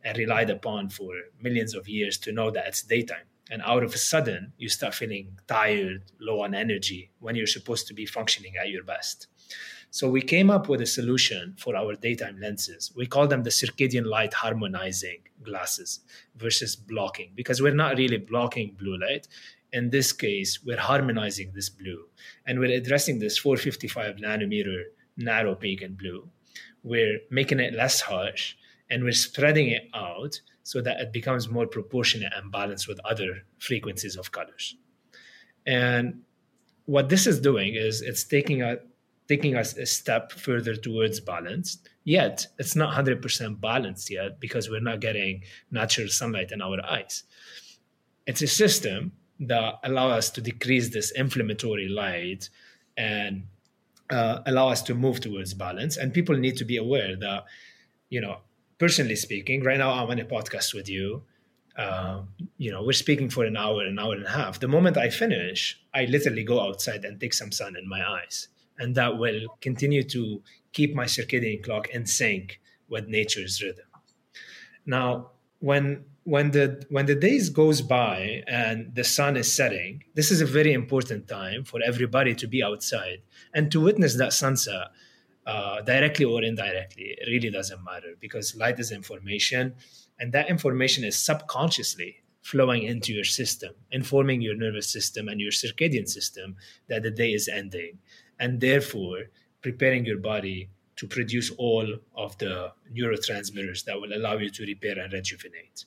and relied upon for millions of years to know that it's daytime. And out of a sudden, you start feeling tired, low on energy when you're supposed to be functioning at your best. So we came up with a solution for our daytime lenses. We call them the circadian light harmonizing glasses versus blocking because we're not really blocking blue light. In this case, we're harmonizing this blue and we're addressing this 455 nanometer narrow peak in blue. We're making it less harsh and we're spreading it out so that it becomes more proportionate and balanced with other frequencies of colors. And what this is doing is it's taking a taking us a step further towards balance. Yet it's not 100% balanced yet because we're not getting natural sunlight in our eyes. It's a system that allow us to decrease this inflammatory light and uh, allow us to move towards balance. And people need to be aware that, you know, personally speaking, right now I'm on a podcast with you. Uh, you know, we're speaking for an hour, an hour and a half. The moment I finish, I literally go outside and take some sun in my eyes, and that will continue to keep my circadian clock in sync with nature's rhythm. Now, when when the when the days goes by and the sun is setting, this is a very important time for everybody to be outside and to witness that sunset uh, directly or indirectly. It really doesn't matter because light is information, and that information is subconsciously flowing into your system, informing your nervous system and your circadian system that the day is ending, and therefore preparing your body to produce all of the neurotransmitters that will allow you to repair and rejuvenate.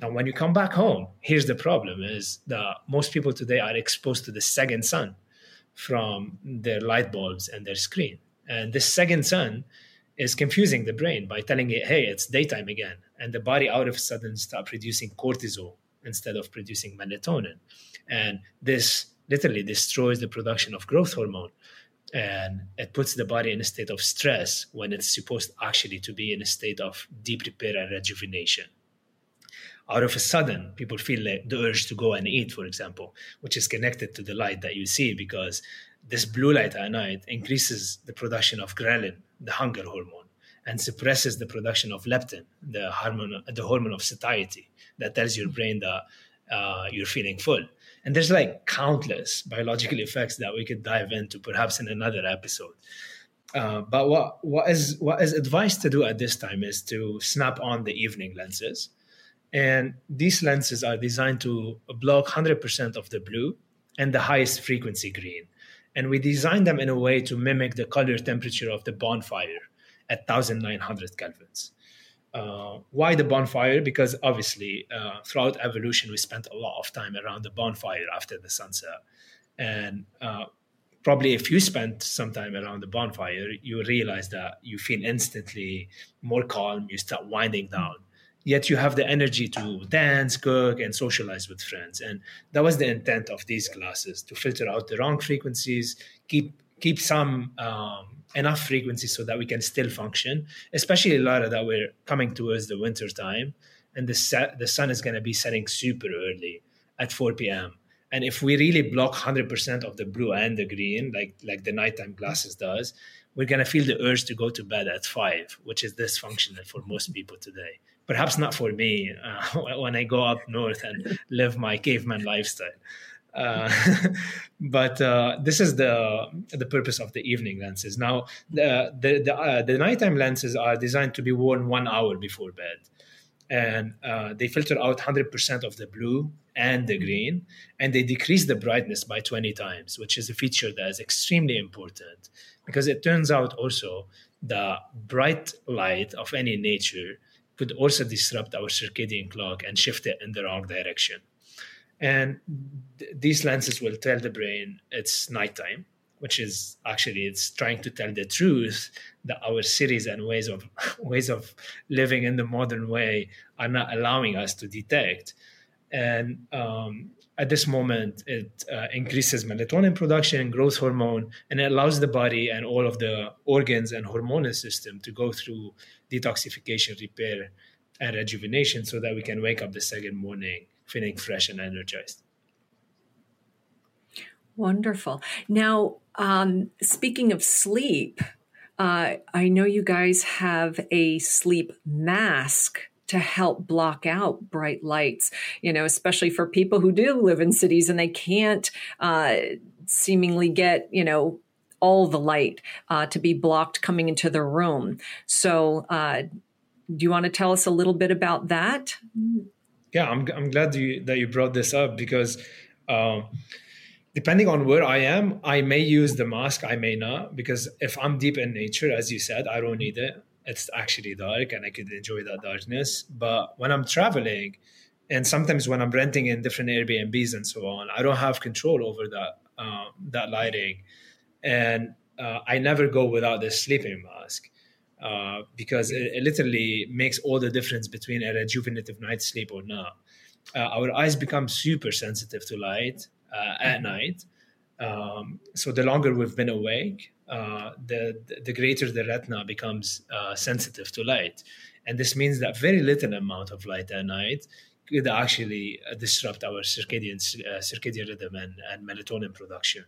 Now, when you come back home, here's the problem: is that most people today are exposed to the second sun from their light bulbs and their screen and this second sun is confusing the brain by telling it, hey, it's daytime again. And the body out of a sudden start producing cortisol instead of producing melatonin. And this literally destroys the production of growth hormone. And it puts the body in a state of stress when it's supposed actually to be in a state of deep repair and rejuvenation. Out of a sudden, people feel like the urge to go and eat, for example, which is connected to the light that you see because this blue light at night increases the production of ghrelin, the hunger hormone, and suppresses the production of leptin, the hormone, the hormone of satiety that tells your brain that uh, you're feeling full. And there's like countless biological effects that we could dive into perhaps in another episode. Uh, but what, what is what is advised to do at this time is to snap on the evening lenses. And these lenses are designed to block 100% of the blue and the highest frequency green and we designed them in a way to mimic the color temperature of the bonfire at 1900 kelvins. Uh, why the bonfire? Because obviously, uh, throughout evolution, we spent a lot of time around the bonfire after the sunset. And uh, probably if you spent some time around the bonfire, you realize that you feel instantly more calm, you start winding down yet you have the energy to dance, cook, and socialize with friends. And that was the intent of these classes to filter out the wrong frequencies, keep keep some um, enough frequencies so that we can still function. Especially Lara, that we're coming towards the winter time, and the set, the sun is going to be setting super early at 4 p.m. And if we really block 100% of the blue and the green, like like the nighttime glasses does, we're gonna feel the urge to go to bed at five, which is dysfunctional for most people today. Perhaps not for me uh, when I go up north and live my caveman lifestyle. Uh, but uh, this is the the purpose of the evening lenses. Now, the the the, uh, the nighttime lenses are designed to be worn one hour before bed, and uh, they filter out 100% of the blue and the green, and they decrease the brightness by 20 times, which is a feature that is extremely important because it turns out also the bright light of any nature could also disrupt our circadian clock and shift it in the wrong direction. And th- these lenses will tell the brain it's nighttime, which is actually it's trying to tell the truth that our cities and ways of ways of living in the modern way are not allowing us to detect. And um, at this moment, it uh, increases melatonin production, growth hormone, and it allows the body and all of the organs and hormonal system to go through detoxification, repair, and rejuvenation so that we can wake up the second morning feeling fresh and energized. Wonderful. Now, um, speaking of sleep, uh, I know you guys have a sleep mask to help block out bright lights, you know, especially for people who do live in cities and they can't uh, seemingly get, you know, all the light uh, to be blocked coming into the room. So, uh, do you want to tell us a little bit about that? Yeah, I'm, I'm glad you, that you brought this up because um, depending on where I am, I may use the mask, I may not, because if I'm deep in nature, as you said, I don't need it. It's actually dark and I could enjoy that darkness. But when I'm traveling, and sometimes when I'm renting in different Airbnbs and so on, I don't have control over that um, that lighting, and uh, I never go without the sleeping mask. Uh, because it, it, literally makes all the difference between a rejuvenative night sleep or not. Uh, our eyes become super sensitive to light uh, at night. Um, so the longer we've been awake, uh, the the greater the retina becomes uh, sensitive to light, and this means that very little amount of light at night could actually disrupt our circadian circadian rhythm and, and melatonin production.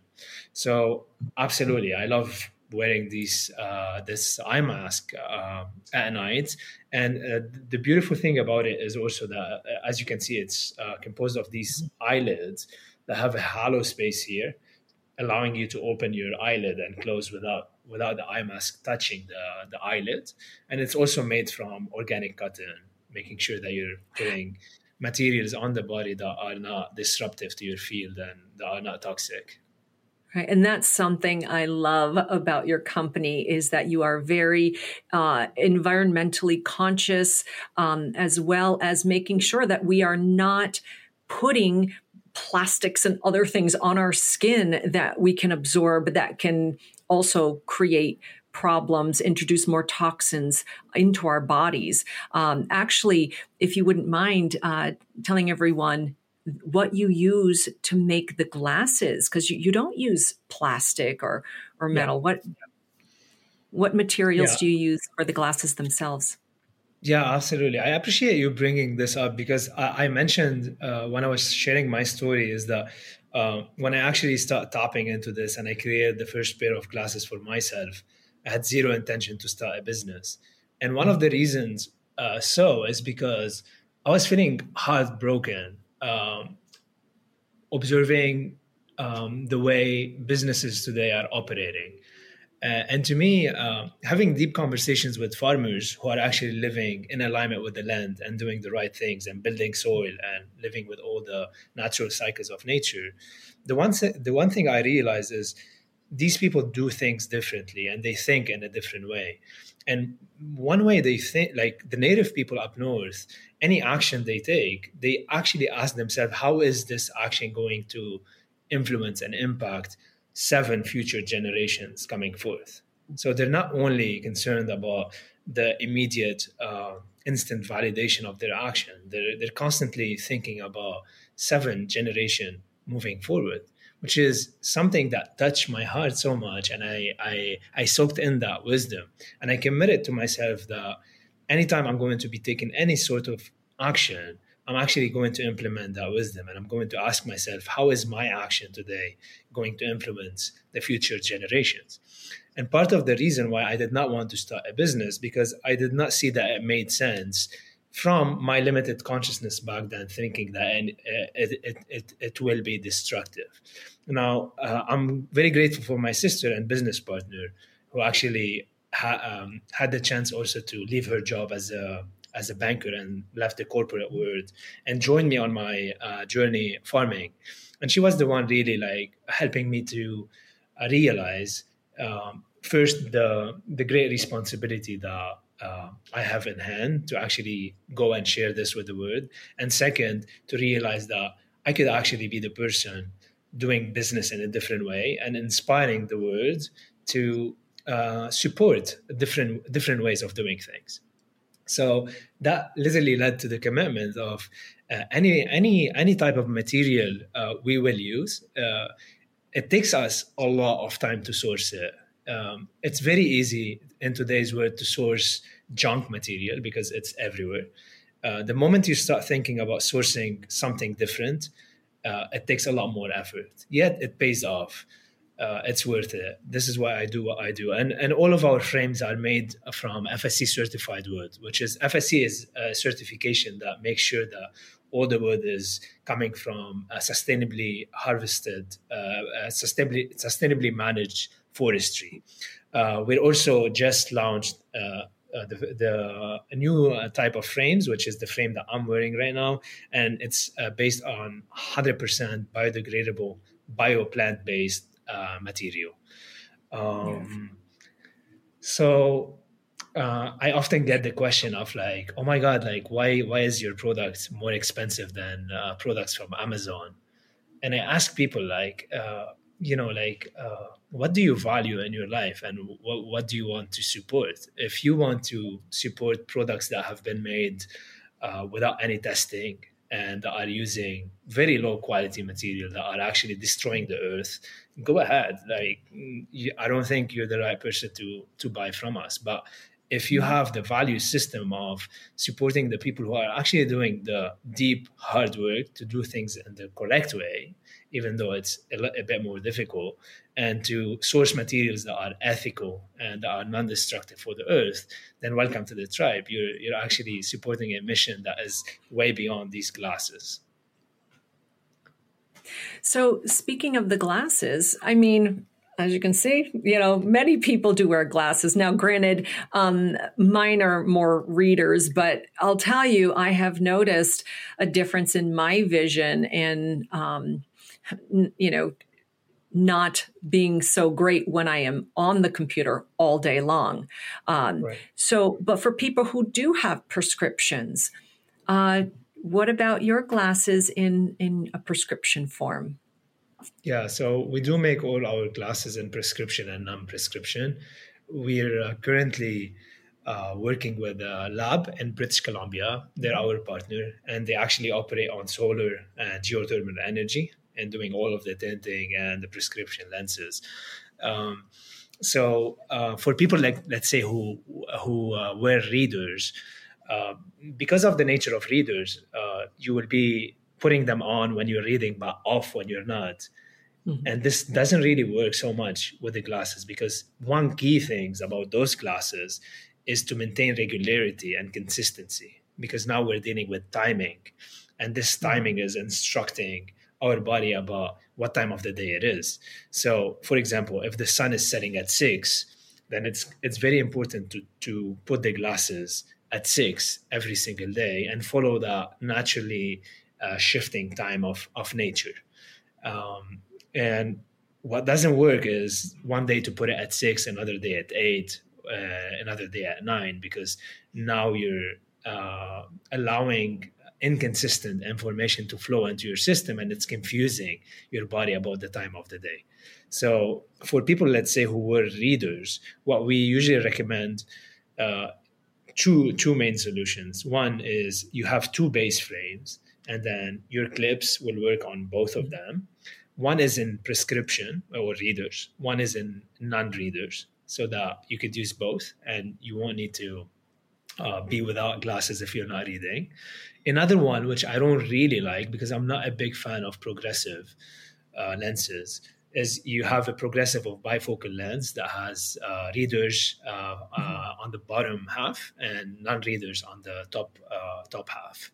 So absolutely, I love wearing these uh, this eye mask uh, at night. And uh, the beautiful thing about it is also that, uh, as you can see, it's uh, composed of these eyelids that have a hollow space here, allowing you to open your eyelid and close without without the eye mask touching the the eyelid. And it's also made from organic cotton, making sure that you're putting materials on the body that are not disruptive to your field and that are not toxic. Right. And that's something I love about your company is that you are very uh, environmentally conscious, um, as well as making sure that we are not putting plastics and other things on our skin that we can absorb that can also create problems, introduce more toxins into our bodies. Um, actually, if you wouldn't mind uh, telling everyone what you use to make the glasses because you, you don't use plastic or or metal yeah. what what materials yeah. do you use for the glasses themselves yeah absolutely i appreciate you bringing this up because i, I mentioned uh, when i was sharing my story is that uh, when i actually start tapping into this and i created the first pair of glasses for myself i had zero intention to start a business and one of the reasons uh, so is because i was feeling heartbroken um, observing um, the way businesses today are operating. Uh, and to me, uh, having deep conversations with farmers who are actually living in alignment with the land and doing the right things and building soil and living with all the natural cycles of nature, the one th- the one thing I realize is these people do things differently and they think in a different way. And one way they think, like the native people up north, any action they take, they actually ask themselves, how is this action going to influence and impact seven future generations coming forth? So they're not only concerned about the immediate, uh, instant validation of their action, they're, they're constantly thinking about seven generation moving forward which is something that touched my heart so much and I, I i soaked in that wisdom and i committed to myself that anytime i'm going to be taking any sort of action I'm actually going to implement that wisdom and I'm going to ask myself, how is my action today going to influence the future generations? And part of the reason why I did not want to start a business because I did not see that it made sense from my limited consciousness back then, thinking that it, it, it, it will be destructive. Now, uh, I'm very grateful for my sister and business partner who actually ha- um, had the chance also to leave her job as a as a banker and left the corporate world and joined me on my uh, journey farming. And she was the one really like helping me to uh, realize um, first the the great responsibility that uh, I have in hand to actually go and share this with the world, and second to realize that I could actually be the person doing business in a different way and inspiring the world to uh, support different different ways of doing things. So that literally led to the commitment of uh, any any any type of material uh, we will use. Uh, it takes us a lot of time to source it. Um, it's very easy in today's world to source junk material because it's everywhere. Uh, the moment you start thinking about sourcing something different, uh, it takes a lot more effort. Yet it pays off uh, it's worth it. This is why I do what I do. And and all of our frames are made from FSC certified wood, which is FSC is a certification that makes sure that all the wood is coming from sustainably harvested, uh, sustainably sustainably managed forestry. Uh, we're also just launched. Uh, uh, the, the a new uh, type of frames, which is the frame that I'm wearing right now, and it's uh, based on 100% biodegradable, bio plant based uh, material. Um, So uh, I often get the question of like, oh my god, like why why is your product more expensive than uh, products from Amazon? And I ask people like, uh, you know, like uh, what do you value in your life and what what do you want to support? If you want to support products that have been made uh, without any testing and are using very low quality material that are actually destroying the earth go ahead. Like i don't think you're the right person to to buy from us. But if you mm-hmm. have the value system of supporting the people who are actually doing the deep hard work to do things in the correct way even though it's a, a bit more difficult and to source materials that are ethical and that are non-destructive for the earth then welcome to the tribe you're you're actually supporting a mission that is way beyond these glasses so speaking of the glasses i mean as you can see, you know, many people do wear glasses. Now, granted, um, mine are more readers, but I'll tell you, I have noticed a difference in my vision and, um, you know, not being so great when I am on the computer all day long. Um, right. So, but for people who do have prescriptions, uh, what about your glasses in in a prescription form? Yeah, so we do make all our glasses in prescription and non-prescription. We're uh, currently uh, working with a lab in British Columbia. They're our partner, and they actually operate on solar and geothermal energy and doing all of the tinting and the prescription lenses. Um, so uh, for people like let's say who who uh, were readers, uh, because of the nature of readers, uh, you will be putting them on when you're reading, but off when you're not. Mm-hmm. And this doesn't really work so much with the glasses because one key things about those glasses is to maintain regularity and consistency because now we're dealing with timing and this mm-hmm. timing is instructing our body about what time of the day it is. So, for example, if the sun is setting at six, then it's it's very important to to put the glasses at six every single day and follow the naturally uh, shifting time of of nature. Um, and what doesn't work is one day to put it at six, another day at eight, uh, another day at nine, because now you're uh, allowing inconsistent information to flow into your system and it's confusing your body about the time of the day. So, for people, let's say, who were readers, what we usually recommend uh, two, two main solutions. One is you have two base frames, and then your clips will work on both of them. One is in prescription or readers, one is in non readers, so that you could use both and you won't need to uh, be without glasses if you're not reading. Another one, which I don't really like because I'm not a big fan of progressive uh, lenses, is you have a progressive of bifocal lens that has uh, readers uh, uh, mm-hmm. on the bottom half and non-readers on the top uh, top half.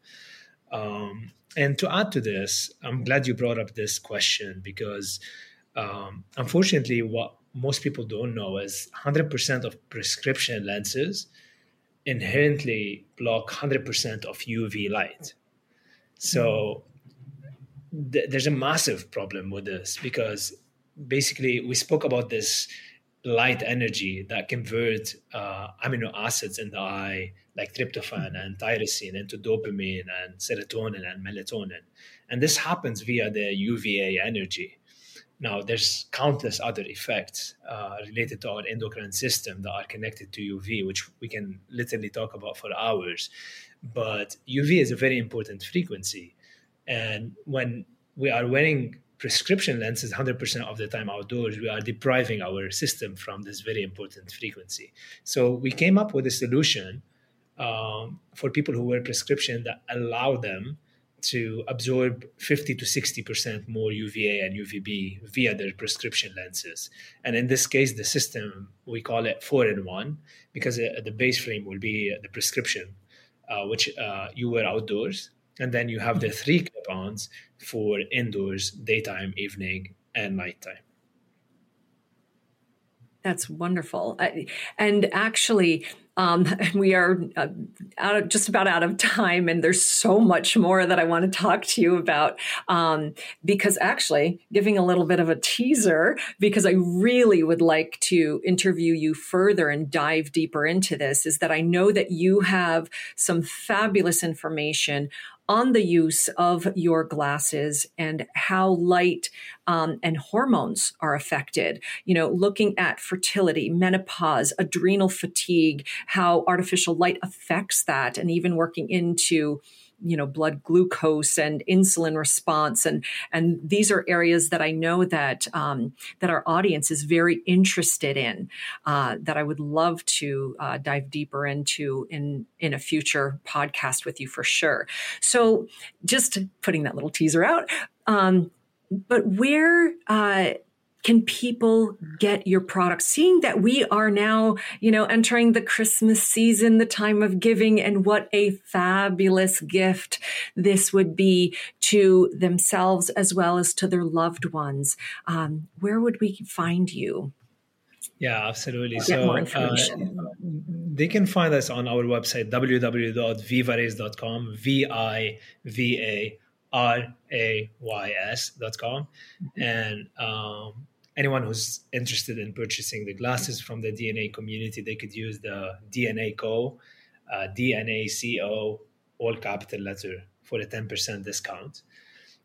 Um, and to add to this, I'm glad you brought up this question because um, unfortunately, what most people don't know is 100% of prescription lenses inherently block 100% of UV light. So th- there's a massive problem with this because basically we spoke about this light energy that convert uh, amino acids in the eye like tryptophan and tyrosine into dopamine and serotonin and melatonin. And this happens via the uva energy now there's countless other effects uh, related to our endocrine system that are connected to uv which we can literally talk about for hours. But uv is a very important frequency. And when we are wearing prescription lenses 100% of the time outdoors we are depriving our system from this very important frequency. So we came up with a solution um, for people who wear prescription that allow them to absorb 50 to 60% more UVA and UVB via their prescription lenses. And in this case, the system, we call it four in one because uh, the base frame will be the prescription, uh, which uh, you wear outdoors. And then you have the three clip-ons for indoors daytime evening and nighttime. That's wonderful. And actually um, we are uh, out of, just about out of time, and there's so much more that I want to talk to you about. Um, because actually, giving a little bit of a teaser, because I really would like to interview you further and dive deeper into this, is that I know that you have some fabulous information on the use of your glasses and how light um, and hormones are affected. You know, looking at fertility, menopause, adrenal fatigue, how artificial light affects that, and even working into you know blood glucose and insulin response and and these are areas that I know that um, that our audience is very interested in uh, that I would love to uh, dive deeper into in in a future podcast with you for sure. So just putting that little teaser out. Um, but where uh, can people get your products? Seeing that we are now, you know, entering the Christmas season, the time of giving, and what a fabulous gift this would be to themselves as well as to their loved ones. Um, where would we find you? Yeah, absolutely. so uh, they can find us on our website www.vivarays.com, V I V A R A Y S.com. And um, anyone who's interested in purchasing the glasses from the DNA community, they could use the DNA Co, uh, DNA Co, all capital letter for a 10% discount.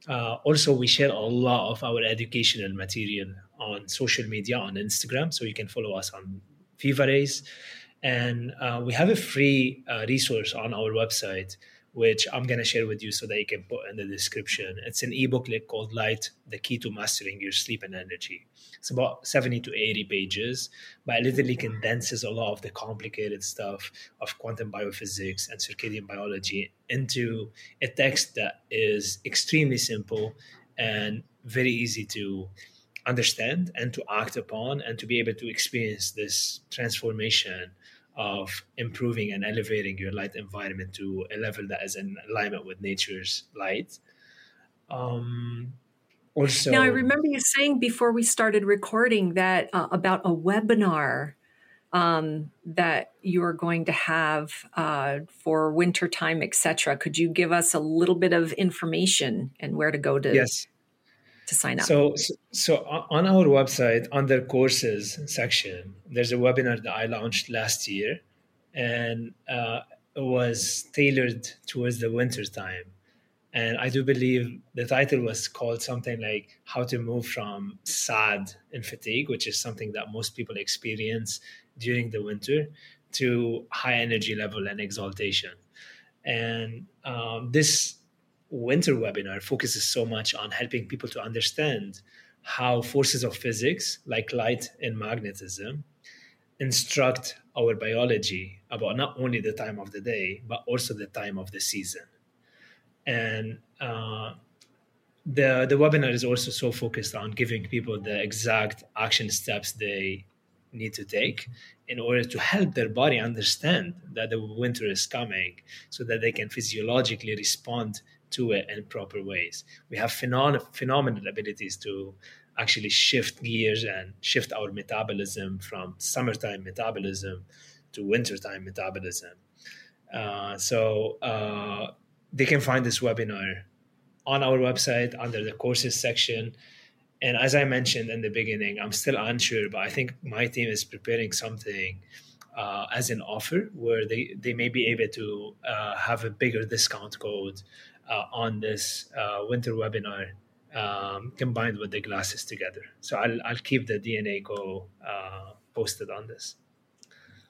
Uh, also, we share a lot of our educational material on social media on Instagram, so you can follow us on Vivarays. And uh, we have a free uh, resource on our website which I'm going to share with you so that you can put in the description. It's an ebook called Light, The Key to Mastering Your Sleep and Energy. It's about 70 to 80 pages, but it literally condenses a lot of the complicated stuff of quantum biophysics and circadian biology into a text that is extremely simple and very easy to understand and to act upon and to be able to experience this transformation of improving and elevating your light environment to a level that is in alignment with nature's light. Um, also, now I remember you saying before we started recording that uh, about a webinar um, that you are going to have uh, for wintertime, etc. Could you give us a little bit of information and where to go to yes to sign up? So, so on our website, under courses section, there's a webinar that I launched last year, and uh, it was tailored towards the winter time. And I do believe the title was called something like How to Move from Sad and Fatigue, which is something that most people experience during the winter, to high energy level and exaltation. And um, this winter webinar focuses so much on helping people to understand how forces of physics, like light and magnetism, instruct our biology about not only the time of the day, but also the time of the season. And uh, the the webinar is also so focused on giving people the exact action steps they need to take in order to help their body understand that the winter is coming so that they can physiologically respond to it in proper ways. We have phenom- phenomenal abilities to actually shift gears and shift our metabolism from summertime metabolism to wintertime metabolism. Uh, so uh, they can find this webinar on our website under the courses section. And as I mentioned in the beginning, I'm still unsure, but I think my team is preparing something uh, as an offer where they, they may be able to uh, have a bigger discount code on this uh, winter webinar um, combined with the glasses together. So I'll, I'll keep the DNA Co uh, posted on this.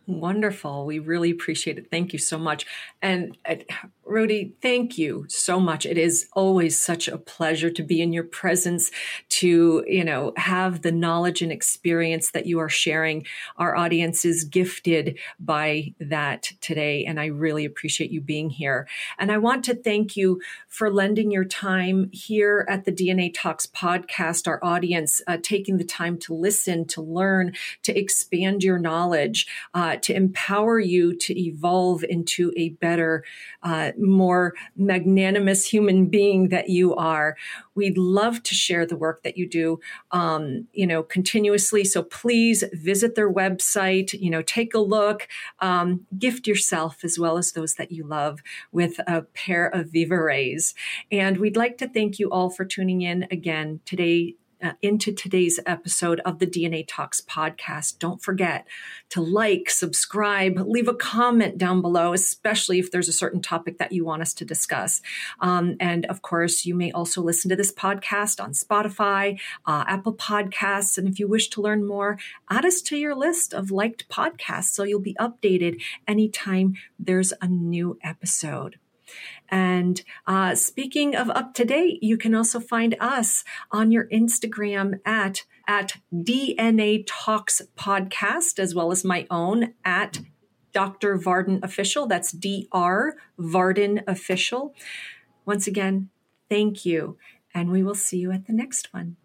Wonderful. We really appreciate it. Thank you so much. And Roudy, thank you so much. It is always such a pleasure to be in your presence, to, you know, have the knowledge and experience that you are sharing. Our audience is gifted by that today. And I really appreciate you being here. And I want to thank you for lending your time here at the DNA Talks podcast, our audience, uh, taking the time to listen, to learn, to expand your knowledge, uh, to empower you to evolve into a better, uh, more magnanimous human being that you are. We'd love to share the work that you do, um, you know, continuously. So please visit their website, you know, take a look, um, gift yourself as well as those that you love with a pair of Vivarays. And we'd like to thank you all for tuning in again today uh, into today's episode of the DNA Talks podcast. Don't forget to like, subscribe, leave a comment down below, especially if there's a certain topic that you want us to discuss. Um, and of course, you may also listen to this podcast on Spotify, uh, Apple Podcasts. And if you wish to learn more, add us to your list of liked podcasts so you'll be updated anytime there's a new episode. And uh, speaking of up to date, you can also find us on your Instagram at at DNA Talks Podcast, as well as my own at Dr. Varden Official. That's Dr. Varden Official. Once again, thank you, and we will see you at the next one.